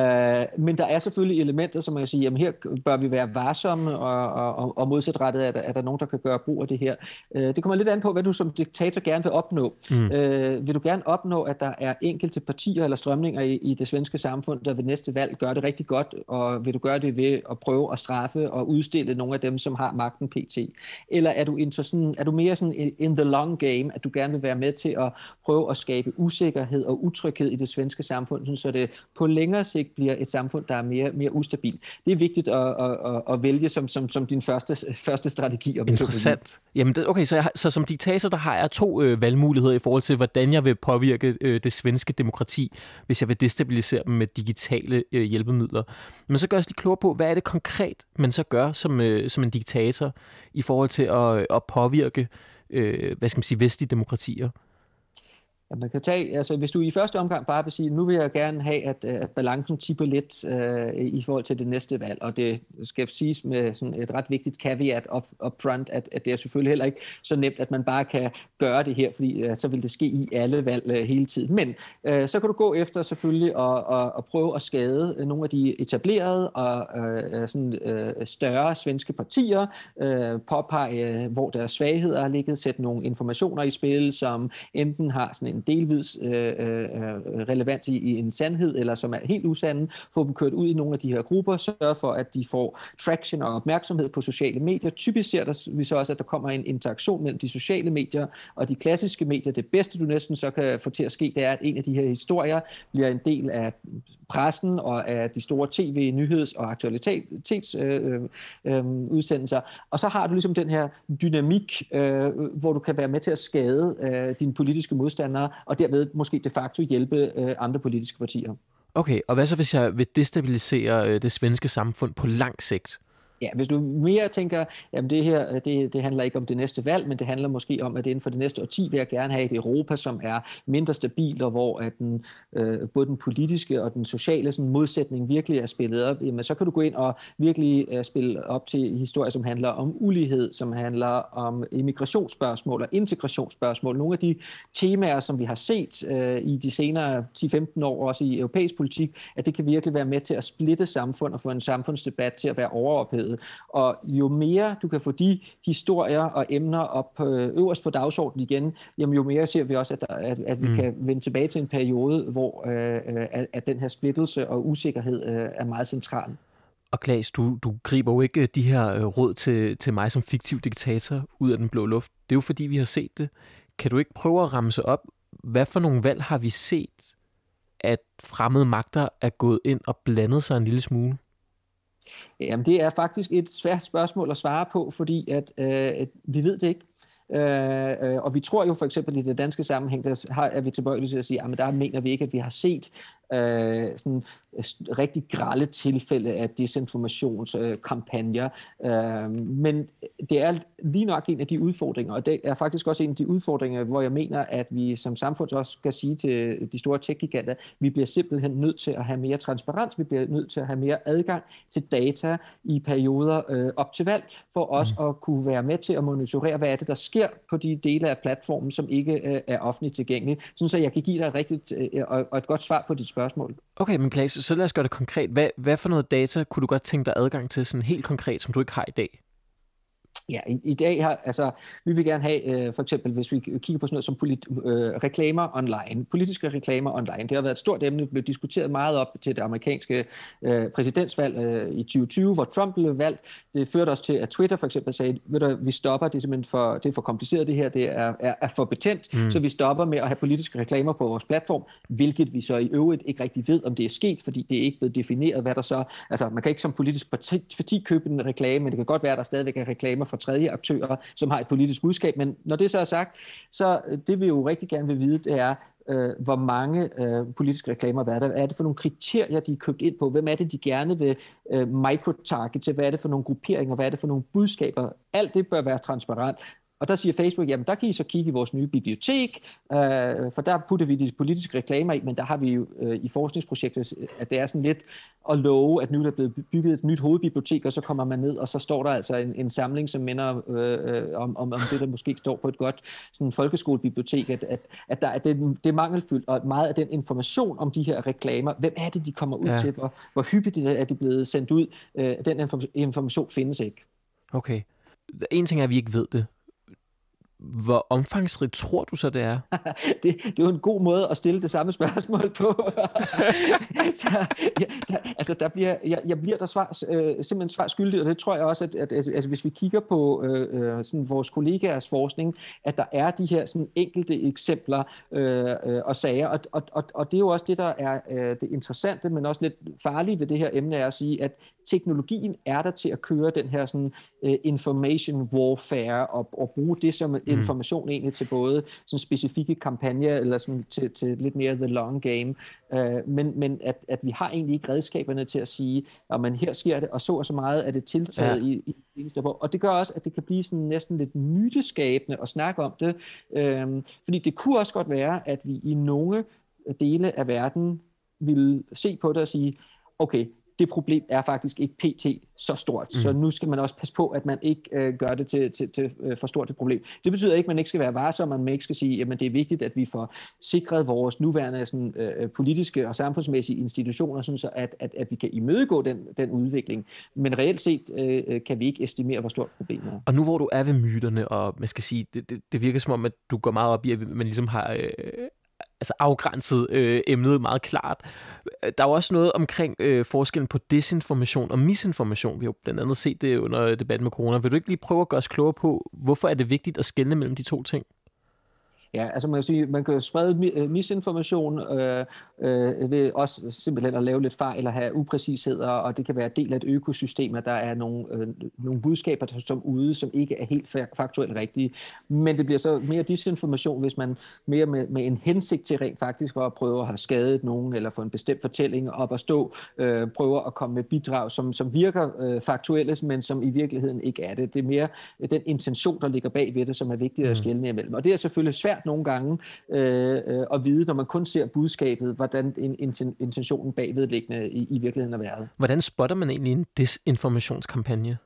men der er selvfølgelig elementer, som man kan sige, jamen her bør vi være varsomme, og, og, og modsatrettet er der, er der nogen, der kan gøre brug af det her. Uh, det kommer lidt an på, hvad du som diktator gerne vil opnå. Mm. Uh, vil du gerne opnå, at der er enkelte partier eller strømninger i, i det svenske samfund, der ved næste valg gør det rigtig godt, og vil du gøre det ved at prøve at straffe og udstille nogle af dem, som har magten pt. Eller er du, inter, sådan, er du mere sådan in the long game, at du gerne vil være med til at prøve at skabe usikkerhed og utryghed i det svenske samfund, så det på længere sigt bliver et samfund, der er mere, mere ustabilt. Det er vigtigt at, at, at, at vælge som, som, som din første, første strategi. Interessant. Jamen, det, okay, så, jeg, så som diktator, der har jeg to øh, valgmuligheder i forhold til, hvordan jeg vil påvirke øh, det svenske demokrati, hvis jeg vil destabilisere dem med digitale øh, hjælpemidler. Men så gør jeg lige klogere på, hvad er det konkret, man så gør som, øh, som en diktator i forhold til at, øh, at påvirke, øh, hvad skal man sige, vestlige demokratier? At man kan tage, altså hvis du i første omgang bare vil sige, nu vil jeg gerne have, at, øh, at balancen tipper lidt øh, i forhold til det næste valg, og det skal siges med sådan et ret vigtigt caveat up, up front, at, at det er selvfølgelig heller ikke så nemt, at man bare kan gøre det her, fordi øh, så vil det ske i alle valg øh, hele tiden. Men øh, så kan du gå efter selvfølgelig at, at, og prøve at skade øh, nogle af de etablerede og øh, øh, sådan, øh, større svenske partier, øh, påpege, hvor deres svagheder har ligget, sætte nogle informationer i spil, som enten har sådan en delvis øh, øh, øh, relevans i, i en sandhed, eller som er helt usande, få dem kørt ud i nogle af de her grupper, sørge for, at de får traction og opmærksomhed på sociale medier. Typisk ser der, vi så også, at der kommer en interaktion mellem de sociale medier og de klassiske medier. Det bedste, du næsten så kan få til at ske, det er, at en af de her historier bliver en del af pressen og af de store tv, nyheds- og aktualitetsudsendelser. Øh, øh, øh og så har du ligesom den her dynamik, øh, hvor du kan være med til at skade øh, dine politiske modstandere, og derved måske de facto hjælpe øh, andre politiske partier. Okay, og hvad så hvis jeg vil destabilisere øh, det svenske samfund på lang sigt? Ja, hvis du mere tænker, at det her det, det handler ikke om det næste valg, men det handler måske om, at inden for det næste årti vil jeg gerne have et Europa, som er mindre stabilt, og hvor at den, øh, både den politiske og den sociale sådan, modsætning virkelig er spillet op, jamen, så kan du gå ind og virkelig øh, spille op til historier, som handler om ulighed, som handler om immigrationsspørgsmål og integrationsspørgsmål. Nogle af de temaer, som vi har set øh, i de senere 10-15 år, også i europæisk politik, at det kan virkelig være med til at splitte samfund og få en samfundsdebat til at være overophedet markedet. Og jo mere du kan få de historier og emner op øh, øverst på dagsordenen igen, jamen jo mere ser vi også, at, der, at, at vi mm. kan vende tilbage til en periode, hvor øh, at, at den her splittelse og usikkerhed øh, er meget central. Og Klaas, du, du griber jo ikke de her øh, råd til, til mig som fiktiv diktator ud af den blå luft. Det er jo fordi, vi har set det. Kan du ikke prøve at ramse op, hvad for nogle valg har vi set, at fremmede magter er gået ind og blandet sig en lille smule? Jamen, det er faktisk et svært spørgsmål at svare på, fordi at, øh, vi ved det ikke. Øh, øh, og vi tror jo for eksempel i det danske sammenhæng, der har, er vi tilbøjelige til at sige, at der mener vi ikke, at vi har set øh, sådan rigtig grælde tilfælde af desinformationskampagner. Øh, men det er lige nok en af de udfordringer, og det er faktisk også en af de udfordringer, hvor jeg mener, at vi som samfund også skal sige til de store tech-giganter, vi bliver simpelthen nødt til at have mere transparens, vi bliver nødt til at have mere adgang til data i perioder øh, op til valg, for os mm. at kunne være med til at monitorere, hvad er det, der sker på de dele af platformen, som ikke øh, er offentligt tilgængelige, sådan så jeg kan give dig et rigtigt øh, og et godt svar på dit spørgsmål spørgsmål. Okay, men Klaas, så lad os gøre det konkret. Hvad, hvad for noget data kunne du godt tænke dig adgang til sådan helt konkret, som du ikke har i dag? Ja, i, i dag har, altså, vi vil gerne have, øh, for eksempel, hvis vi kigger på sådan noget som polit, øh, reklamer online, politiske reklamer online. Det har været et stort emne, det blev diskuteret meget op til det amerikanske øh, præsidentsvalg øh, i 2020, hvor Trump blev valgt. Det førte os til, at Twitter for eksempel sagde, ved du, vi stopper, det er simpelthen for, det er for kompliceret det her, det er, er, er for betændt, mm. så vi stopper med at have politiske reklamer på vores platform, hvilket vi så i øvrigt ikke rigtig ved, om det er sket, fordi det er ikke blevet defineret, hvad der så, altså man kan ikke som politisk parti, parti købe en reklame, men det kan godt være, at der stadigvæk er reklamer for tredje aktører, som har et politisk budskab. Men når det så er sagt, så øh, det vi jo rigtig gerne vil vide, det er, øh, hvor mange øh, politiske reklamer hvad er der. Er det for nogle kriterier, de er købt ind på? Hvem er det, de gerne vil øh, microtargete? Hvad er det for nogle grupperinger? Hvad er det for nogle budskaber? Alt det bør være transparent. Og der siger Facebook, jamen der kan I så kigge i vores nye bibliotek, øh, for der putter vi de politiske reklamer i, men der har vi jo øh, i forskningsprojektet, at det er sådan lidt at love, at nu er der blevet bygget et nyt hovedbibliotek, og så kommer man ned, og så står der altså en, en samling, som minder øh, øh om, om, om det, der måske står på et godt sådan folkeskolebibliotek, at, at, at, der, at det, det er mangelfyldt, og meget af den information om de her reklamer, hvem er det, de kommer ud ja. til, hvor, hvor hyppigt er de blevet sendt ud, øh, den information findes ikke. Okay. En ting er, at vi ikke ved det, hvor omfangsrigt tror du så, det er? det, det er jo en god måde at stille det samme spørgsmål på. så, ja, der, altså, der bliver, jeg, jeg bliver der svar, øh, simpelthen svar skyldig, og det tror jeg også, at, at altså, hvis vi kigger på øh, øh, sådan vores kollegaers forskning, at der er de her sådan enkelte eksempler øh, øh, og sager, og, og, og, og det er jo også det, der er øh, det interessante, men også lidt farlige ved det her emne, er at sige, at teknologien er der til at køre den her sådan, uh, information warfare og, og bruge det som mm. information egentlig til både sådan specifikke kampagner eller sådan til, til lidt mere the long game. Uh, men men at, at vi har egentlig ikke redskaberne til at sige, at man her sker det, og så og så meget er det tiltaget ja. i, i og det gør også, at det kan blive sådan næsten lidt myteskabende at snakke om det. Uh, fordi det kunne også godt være, at vi i nogle dele af verden vil se på det og sige, okay, det problem er faktisk ikke pt. så stort. Mm. Så nu skal man også passe på, at man ikke øh, gør det til, til, til øh, for stort et problem. Det betyder ikke, at man ikke skal være varsom, at man ikke skal sige, at det er vigtigt, at vi får sikret vores nuværende sådan, øh, politiske og samfundsmæssige institutioner, sådan så at, at, at vi kan imødegå den, den udvikling. Men reelt set øh, øh, kan vi ikke estimere, hvor stort problemet er. Og nu hvor du er ved myterne, og man skal sige, det, det, det virker som om, at du går meget op i, at man ligesom har... Øh, altså afgrænset øh, emnet meget klart. Der er jo også noget omkring øh, forskellen på desinformation og misinformation. Vi har jo blandt andet set det under debatten med corona. Vil du ikke lige prøve at gøre os klogere på, hvorfor er det vigtigt at skelne mellem de to ting? Ja, altså man kan sige, man kan sprede øh, misinformation øh, øh, ved også simpelthen at lave lidt fejl eller have upræcisheder, og det kan være del af et økosystem, at der er nogle, øh, nogle budskaber som ude, som ikke er helt faktuelt rigtige. Men det bliver så mere disinformation, hvis man mere med, med en hensigt til rent faktisk at prøve at have skadet nogen, eller få en bestemt fortælling op at stå, øh, prøver at komme med bidrag, som, som virker øh, faktuelle, men som i virkeligheden ikke er det. Det er mere den intention, der ligger bag ved det, som er vigtigt at mm. skelne imellem. Og det er selvfølgelig svært svært nogle gange øh, øh, at vide, når man kun ser budskabet, hvordan intentionen bagvedliggende i, i virkeligheden er været. Hvordan spotter man egentlig en desinformationskampagne?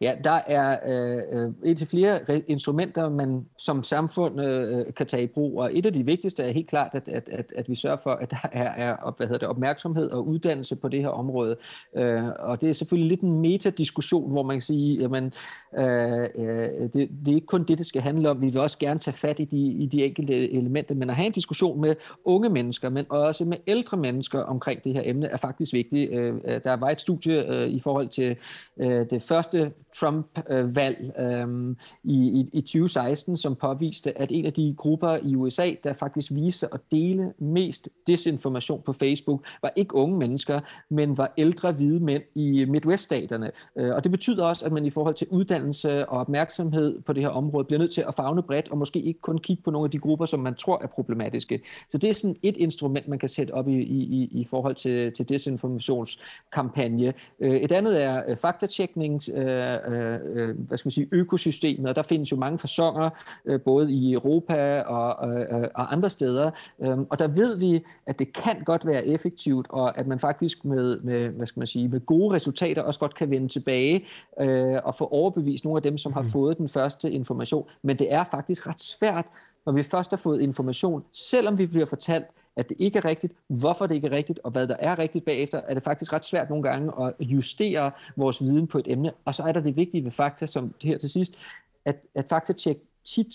Ja, der er øh, øh et til flere instrumenter, man som samfund øh, øh, kan tage i brug, og et af de vigtigste er helt klart, at, at, at, at vi sørger for, at der er, er hvad hedder det, opmærksomhed og uddannelse på det her område. Øh, og det er selvfølgelig lidt en metadiskussion, hvor man kan sige, jamen, øh, øh, det, det er ikke kun det, det skal handle om. Vi vil også gerne tage fat i de, i de enkelte elementer, men at have en diskussion med unge mennesker, men også med ældre mennesker omkring det her emne, er faktisk vigtigt. Øh, der var et studie øh, i forhold til øh, det første Trump-valg øhm, i, i, i 2016, som påviste, at en af de grupper i USA, der faktisk viste at dele mest desinformation på Facebook, var ikke unge mennesker, men var ældre hvide mænd i Midwest-staterne. Øh, og det betyder også, at man i forhold til uddannelse og opmærksomhed på det her område bliver nødt til at fagne bredt, og måske ikke kun kigge på nogle af de grupper, som man tror er problematiske. Så det er sådan et instrument, man kan sætte op i, i, i forhold til, til desinformationskampagne. Øh, et andet er øh, faktatjekning, øh, øh, hvad skal man sige, økosystemet, og der findes jo mange fasonger, øh, både i Europa og, øh, og andre steder, øh, og der ved vi, at det kan godt være effektivt, og at man faktisk med, med hvad skal man sige, med gode resultater også godt kan vende tilbage øh, og få overbevist nogle af dem, som har mm. fået den første information, men det er faktisk ret svært, når vi først har fået information, selvom vi bliver fortalt, at det ikke er rigtigt, hvorfor det ikke er rigtigt, og hvad der er rigtigt bagefter, er det faktisk ret svært nogle gange at justere vores viden på et emne. Og så er der det vigtige ved fakta, som her til sidst, at, at faktatjek tit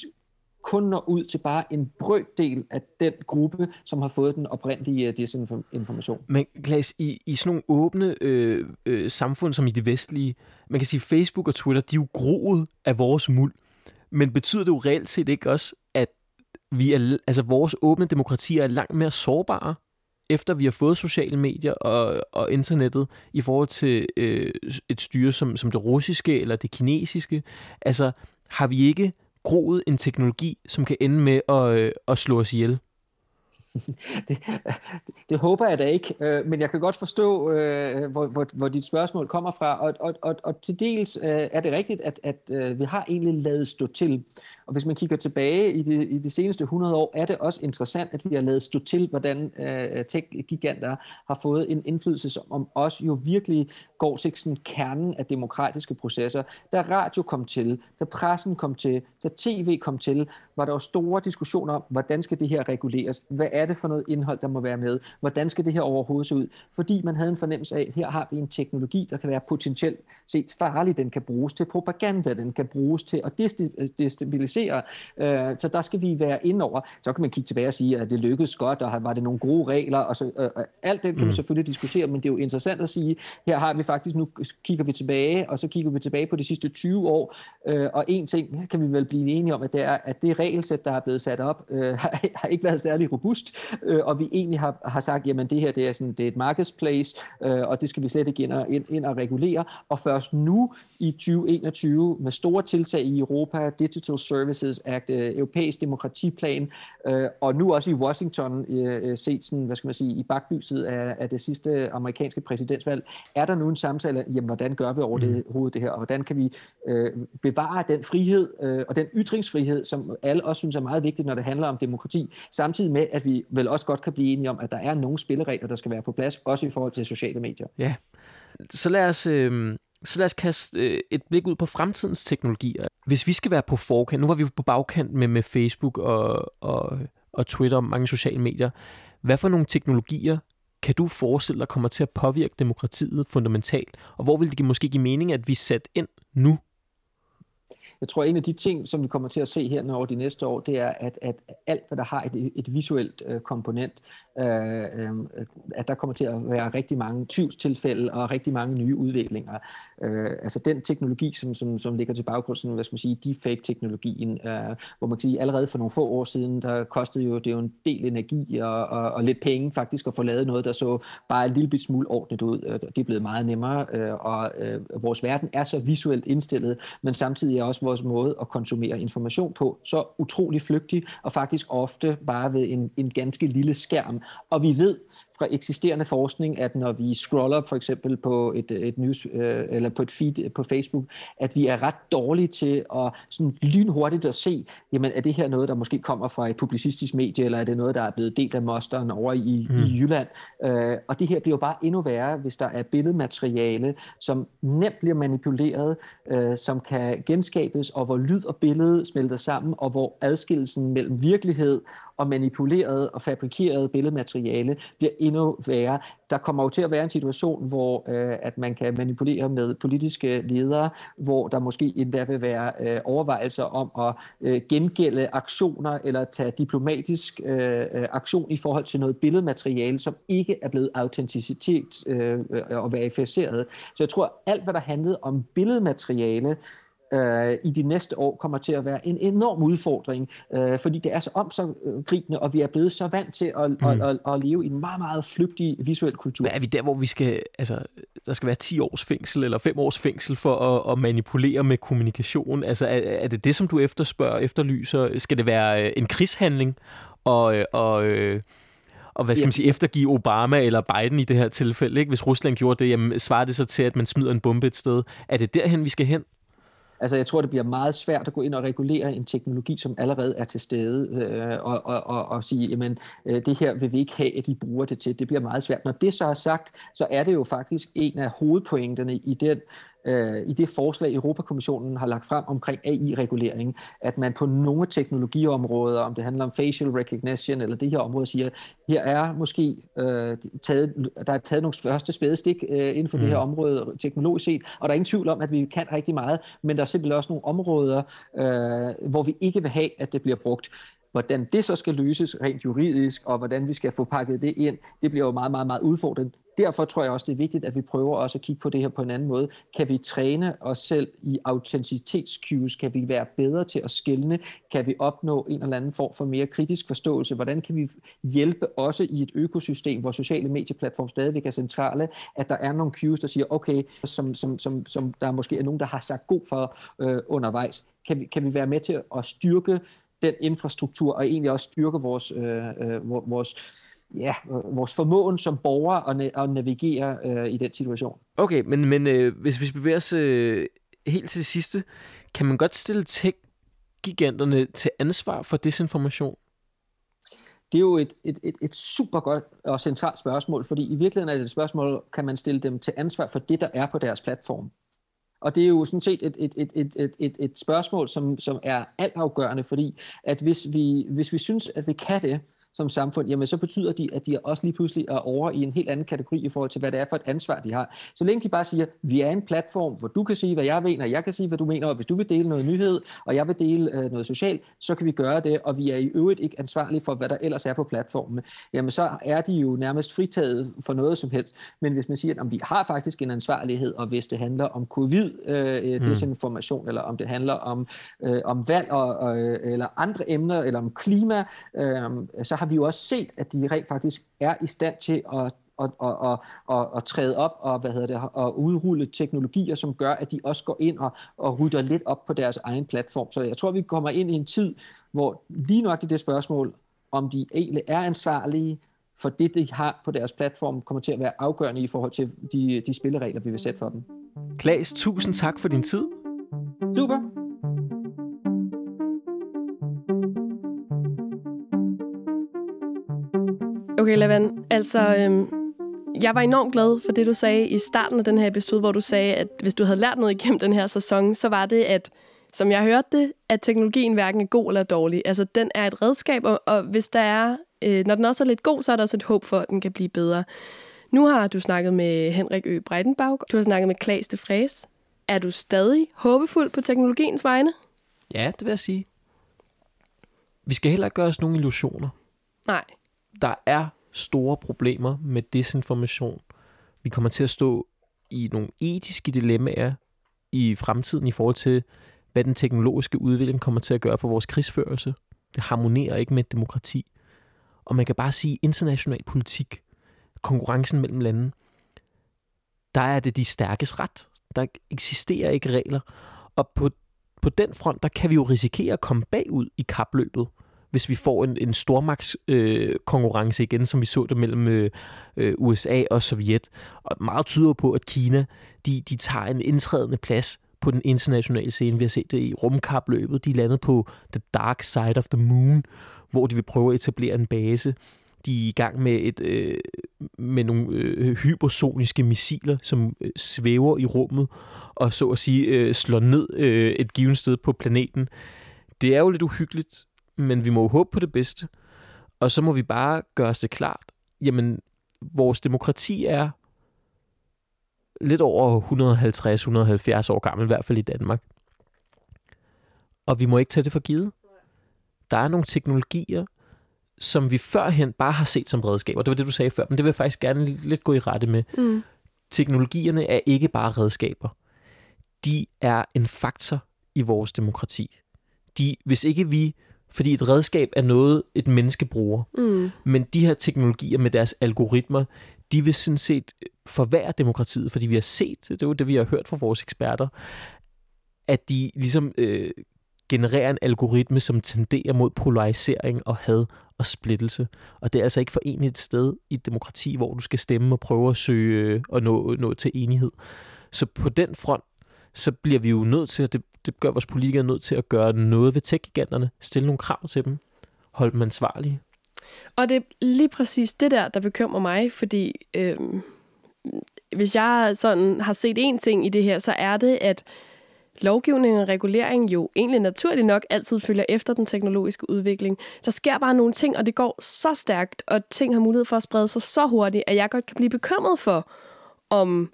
kun når ud til bare en brøkdel af den gruppe, som har fået den oprindelige øh, desinformation. Men Klaas, i, i sådan nogle åbne øh, øh, samfund som i det vestlige, man kan sige, Facebook og Twitter, de er jo groet af vores muld. Men betyder det jo reelt set ikke også, vi er, altså vores åbne demokratier er langt mere sårbare, efter vi har fået sociale medier og, og internettet, i forhold til øh, et styre som, som det russiske eller det kinesiske? Altså, har vi ikke groet en teknologi, som kan ende med at, øh, at slå os ihjel? det, det håber jeg da ikke, øh, men jeg kan godt forstå, øh, hvor, hvor, hvor dit spørgsmål kommer fra, og, og, og, og til dels øh, er det rigtigt, at, at øh, vi har egentlig lavet stå til. Og hvis man kigger tilbage i de, i de seneste 100 år, er det også interessant, at vi har lavet stå til, hvordan øh, tech-giganter har fået en indflydelse, som om os jo virkelig går til sådan kernen af demokratiske processer. Da radio kom til, da pressen kom til, da tv kom til, var der jo store diskussioner om, hvordan skal det her reguleres? Hvad er det for noget indhold, der må være med? Hvordan skal det her overhovedet se ud? Fordi man havde en fornemmelse af, at her har vi en teknologi, der kan være potentielt set farlig. Den kan bruges til propaganda, den kan bruges til at destabilisere kritisere. Øh, så der skal vi være ind over. Så kan man kigge tilbage og sige, at det lykkedes godt, og var det nogle gode regler, og så, øh, øh alt det kan man mm. selvfølgelig diskutere, men det er jo interessant at sige, her har vi faktisk, nu kigger vi tilbage, og så kigger vi tilbage på de sidste 20 år, øh, og en ting kan vi vel blive enige om, at det er, at det regelsæt, der er blevet sat op, øh, har, har ikke været særlig robust, øh, og vi egentlig har, har sagt, jamen det her det er, sådan, det er et marketplace, øh, og det skal vi slet ikke ind og, ind, ind og regulere, og først nu i 2021 med store tiltag i Europa, Digital Services Act, øh, europæisk demokratiplan, øh, og nu også i Washington øh, øh set sådan, hvad skal man sige, i baglyset af, af det sidste amerikanske præsidentvalg, er der nu en samtale, jamen hvordan gør vi over det mm. hovedet det her, og hvordan kan vi øh, bevare den frihed øh, og den ytringsfrihed, som alle også synes er meget vigtigt, når det handler om demokrati, samtidig med, at vi vel også godt kan blive enige om, at der er nogle spilleregler, der skal være på plads, også i forhold til sociale medier. Ja, så lad os... Øh så lad os kaste øh, et blik ud på fremtidens teknologier. Hvis vi skal være på forkant, nu var vi på bagkant med, med Facebook og, og, og Twitter og mange sociale medier. Hvad for nogle teknologier kan du forestille dig kommer til at påvirke demokratiet fundamentalt? Og hvor vil det måske give mening, at vi sætter ind nu jeg tror, at en af de ting, som vi kommer til at se her over de næste år, det er, at, at alt, hvad der har et, et visuelt øh, komponent, øh, øh, at der kommer til at være rigtig mange tvivlstilfælde og rigtig mange nye udviklinger. Øh, altså den teknologi, som, som, som ligger til baggrund, sådan, hvad skal man sige, deepfake-teknologien, øh, hvor man kan sige, allerede for nogle få år siden, der kostede jo, det jo en del energi og, og, og lidt penge faktisk at få lavet noget, der så bare en lille smule ordentligt ud. Øh, det er blevet meget nemmere, øh, og øh, vores verden er så visuelt indstillet, men samtidig er også vores måde at konsumere information på så utrolig flygtig, og faktisk ofte bare ved en, en ganske lille skærm. Og vi ved fra eksisterende forskning, at når vi scroller for eksempel på et, et news, øh, eller på et feed på Facebook, at vi er ret dårlige til at sådan lynhurtigt at se, jamen er det her noget, der måske kommer fra et publicistisk medie, eller er det noget, der er blevet delt af mosteren over i, mm. i Jylland? Øh, og det her bliver jo bare endnu værre, hvis der er billedmateriale, som nemt bliver manipuleret, øh, som kan genskabes, og hvor lyd og billede smelter sammen, og hvor adskillelsen mellem virkelighed og manipuleret og fabrikeret billedmateriale bliver endnu værre. Der kommer jo til at være en situation, hvor øh, at man kan manipulere med politiske ledere, hvor der måske endda vil være øh, overvejelser om at øh, gengælde aktioner eller tage diplomatisk øh, øh aktion i forhold til noget billedmateriale, som ikke er blevet autenticitet øh, øh og verificeret. Så jeg tror, alt hvad der handlede om billedmateriale, øh, i de næste år kommer til at være en enorm udfordring, øh, fordi det er så omsogribende, og vi er blevet så vant til at, mm. at, at, at leve i en meget, meget flygtig visuel kultur. Men er vi der, hvor vi skal, altså, der skal være 10 års fængsel eller 5 års fængsel for at, at manipulere med kommunikation? Altså, er, er det det, som du efterspørger, efterlyser? Skal det være øh, en krigshandling? Og, øh, og øh, og hvad skal man sige, eftergive Obama eller Biden i det her tilfælde. Ikke? Hvis Rusland gjorde det, jamen, svarer det så til, at man smider en bombe et sted? Er det derhen, vi skal hen? Altså, jeg tror, det bliver meget svært at gå ind og regulere en teknologi, som allerede er til stede, øh, og, og, og, og sige, jamen, øh, det her vil vi ikke have, at de bruger det til. Det bliver meget svært. Når det så er sagt, så er det jo faktisk en af hovedpointerne i den øh, i det forslag, Europakommissionen har lagt frem omkring AI-regulering, at man på nogle teknologiområder, om det handler om facial recognition eller det her område, siger, her er måske øh, taget, der er taget nogle første spædestik øh, inden for mm. det her mm. område teknologisk set, og der er ingen tvivl om, at vi kan rigtig meget, men der er simpelthen også nogle områder, øh, hvor vi ikke vil have, at det bliver brugt. Hvordan det så skal løses rent juridisk, og hvordan vi skal få pakket det ind, det bliver jo meget, meget, meget udfordrende. Derfor tror jeg også, det er vigtigt, at vi prøver også at kigge på det her på en anden måde. Kan vi træne os selv i autenticitetscues? Kan vi være bedre til at skælne? Kan vi opnå en eller anden form for mere kritisk forståelse? Hvordan kan vi hjælpe også i et økosystem, hvor sociale medieplatforme stadigvæk er centrale, at der er nogle cues, der siger, okay, som, som, som, som der måske er nogen, der har sagt god for øh, undervejs. Kan vi, kan vi være med til at styrke den infrastruktur, og egentlig også styrke vores, øh, øh, vores, ja, vores formåen som borgere at, na- at navigere øh, i den situation. Okay, men, men øh, hvis vi bevæger os øh, helt til det sidste, kan man godt stille tech-giganterne til ansvar for desinformation? Det er jo et, et, et, et super godt og centralt spørgsmål, fordi i virkeligheden er det et spørgsmål, kan man stille dem til ansvar for det, der er på deres platform. Og det er jo sådan set et, et, et, et, et, et, et spørgsmål, som, som er altafgørende, fordi at hvis vi, hvis vi synes, at vi kan det, som samfund, jamen så betyder de, at de også lige pludselig er over i en helt anden kategori i forhold til, hvad det er for et ansvar, de har. Så længe de bare siger, vi er en platform, hvor du kan sige, hvad jeg mener, jeg kan sige, hvad du mener, og hvis du vil dele noget nyhed, og jeg vil dele øh, noget socialt, så kan vi gøre det, og vi er i øvrigt ikke ansvarlige for, hvad der ellers er på platformen. Jamen så er de jo nærmest fritaget for noget som helst. Men hvis man siger, at vi har faktisk en ansvarlighed, og hvis det handler om covid-desinformation, øh, mm. eller om det handler om, øh, om valg, og, og, eller andre emner, eller om klima, øh, så har vi jo også set, at de rent faktisk er i stand til at og, og, og, og, og træde op og, hvad hedder det, og udrulle teknologier, som gør, at de også går ind og, og rydder lidt op på deres egen platform. Så jeg tror, vi kommer ind i en tid, hvor lige nok i det spørgsmål, om de egentlig er ansvarlige for det, de har på deres platform, kommer til at være afgørende i forhold til de, de spilleregler, vi vil sætte for dem. Klaas, tusind tak for din tid. Super. Okay, Lavan. Altså, øhm, jeg var enormt glad for det, du sagde i starten af den her episode, hvor du sagde, at hvis du havde lært noget igennem den her sæson, så var det, at som jeg hørte det, at teknologien hverken er god eller dårlig. Altså, den er et redskab, og, og hvis der er, øh, når den også er lidt god, så er der også et håb for, at den kan blive bedre. Nu har du snakket med Henrik Ø. Breitenbach, du har snakket med Klaas de Fræs. Er du stadig håbefuld på teknologiens vegne? Ja, det vil jeg sige. Vi skal heller ikke gøre os nogle illusioner. Nej der er store problemer med desinformation. Vi kommer til at stå i nogle etiske dilemmaer i fremtiden i forhold til, hvad den teknologiske udvikling kommer til at gøre for vores krigsførelse. Det harmonerer ikke med demokrati. Og man kan bare sige, international politik, konkurrencen mellem lande, der er det de stærkes ret. Der eksisterer ikke regler. Og på, på den front, der kan vi jo risikere at komme bagud i kapløbet hvis vi får en, en stormaks øh, konkurrence igen, som vi så det mellem øh, øh USA og Sovjet. Og meget tyder på, at Kina de, de tager en indtrædende plads på den internationale scene. Vi har set det i rumkapløbet. De er landet på The Dark Side of the Moon, hvor de vil prøve at etablere en base. De er i gang med, et, øh, med nogle øh, hypersoniske missiler, som øh, svæver i rummet og så at sige øh, slår ned øh, et givet sted på planeten. Det er jo lidt uhyggeligt, men vi må jo håbe på det bedste. Og så må vi bare gøre os det klart. Jamen, vores demokrati er lidt over 150-170 år gammel, i hvert fald i Danmark. Og vi må ikke tage det for givet. Der er nogle teknologier, som vi førhen bare har set som redskaber. Det var det, du sagde før, men det vil jeg faktisk gerne lidt gå i rette med. Mm. Teknologierne er ikke bare redskaber. De er en faktor i vores demokrati. De, hvis ikke vi fordi et redskab er noget, et menneske bruger. Mm. Men de her teknologier med deres algoritmer, de vil sådan set forværre demokratiet, fordi vi har set, det er jo det, vi har hørt fra vores eksperter, at de ligesom øh, genererer en algoritme, som tenderer mod polarisering og had og splittelse. Og det er altså ikke forenligt et sted i et demokrati, hvor du skal stemme og prøve at søge øh, og nå, nå til enighed. Så på den front, så bliver vi jo nødt til, at det, det gør vores politikere nødt til at gøre noget ved tech-giganterne, stille nogle krav til dem, holde dem ansvarlige. Og det er lige præcis det der, der bekymrer mig, fordi øh, hvis jeg sådan har set en ting i det her, så er det, at lovgivning og regulering jo egentlig naturligt nok altid følger efter den teknologiske udvikling. Der sker bare nogle ting, og det går så stærkt, og ting har mulighed for at sprede sig så hurtigt, at jeg godt kan blive bekymret for, om,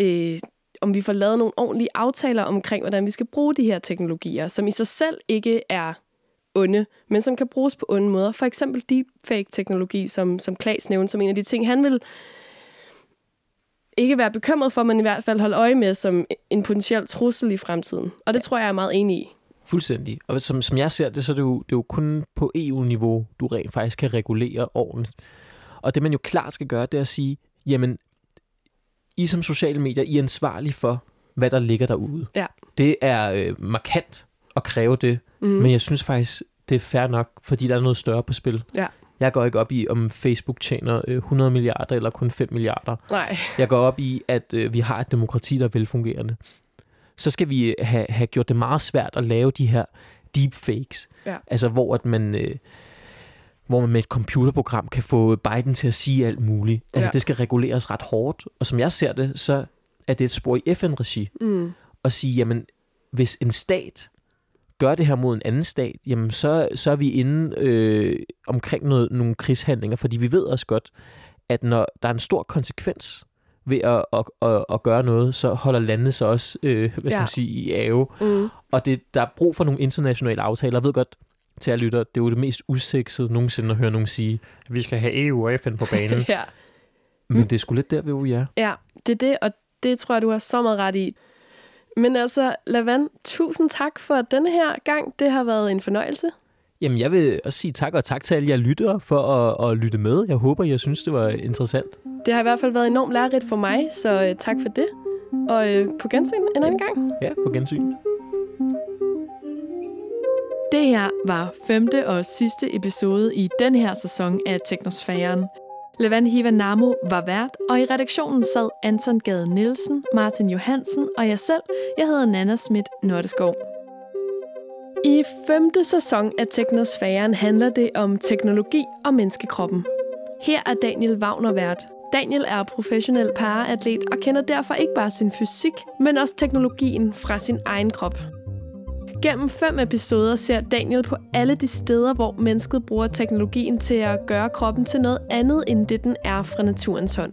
øh, om vi får lavet nogle ordentlige aftaler omkring, hvordan vi skal bruge de her teknologier, som i sig selv ikke er onde, men som kan bruges på onde måder. For eksempel deepfake-teknologi, som, som Klaas nævnte som en af de ting, han vil ikke være bekymret for, men i hvert fald holde øje med som en potentiel trussel i fremtiden. Og det tror jeg er meget enig i. Fuldstændig. Og som, som jeg ser det, så er det, jo, det er jo kun på EU-niveau, du rent faktisk kan regulere ordentligt. Og det man jo klart skal gøre, det er at sige, jamen, I som sociale medier, I er ansvarlige for, hvad der ligger derude. Ja. Det er øh, markant at kræve det, mm. men jeg synes faktisk, det er fair nok, fordi der er noget større på spil. Ja. Jeg går ikke op i, om Facebook tjener 100 øh, milliarder eller kun 5 milliarder. Nej. Jeg går op i, at øh, vi har et demokrati, der er velfungerende. Så skal vi have, have gjort det meget svært at lave de her deepfakes. Ja. Altså, hvor at man... Øh, hvor man med et computerprogram kan få Biden til at sige alt muligt. Altså, Ja. det skal reguleres ret hårdt. Og som jeg ser det, så er det et spor i FN-regi. Mm. At sige, jamen, hvis en stat gør det her mod en anden stat, jamen så, så er vi inde øh, omkring noget, nogle krigshandlinger, fordi vi ved også godt, at når der er en stor konsekvens ved at, at, at, at gøre noget, så holder landene sig også, øh, hvad skal Ja. man sige, i ave. Mm. Og det, der er brug for nogle internationale aftaler. Jeg ved godt, til at lytte, det er jo det mest usexede nogensinde at høre nogen sige, at vi skal have EU og FN på banen. ja. Men det er sgu lidt der, hvor vi er. ja, det er det, og det tror jeg, du har så meget ret i. Men altså, Lavan, tusind tak for denne her gang. Det har været en fornøjelse. Jamen, jeg vil også sige tak, og tak til alle jer lyttere for at, at lytte med. Jeg håber, jeg synes, det var interessant. Det har i hvert fald været enormt lærerigt for mig, så øh, tak for det. Og øh, på gensyn en anden gang. Ja, på gensyn. Det her var femte og sidste episode i den her sæson af Teknosfæren. Levan Hivanamo var vært, og i redaktionen sad Anton Gade Nielsen, Martin Johansen og jeg selv. Jeg hedder Nana Schmidt Nordeskov. I femte sæson af Teknosfæren handler det om teknologi og menneskekroppen. Her er Daniel Wagner vært. Daniel er professionel paraatlet og kender derfor ikke bare sin fysik, men også teknologien fra sin egen krop. Gennem fem episoder ser Daniel på alle de steder, hvor mennesket bruger teknologien til at gøre kroppen til noget andet, end det den er fra naturens hånd.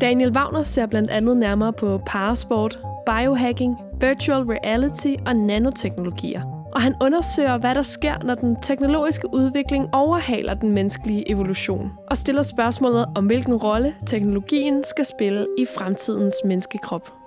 Daniel Wagner ser blandt andet nærmere på parasport, biohacking, virtual reality og nanoteknologier. Og han undersøger, hvad der sker, når den teknologiske udvikling overhaler den menneskelige evolution. Og stiller spørgsmålet om, hvilken rolle teknologien skal spille i fremtidens menneskekrop.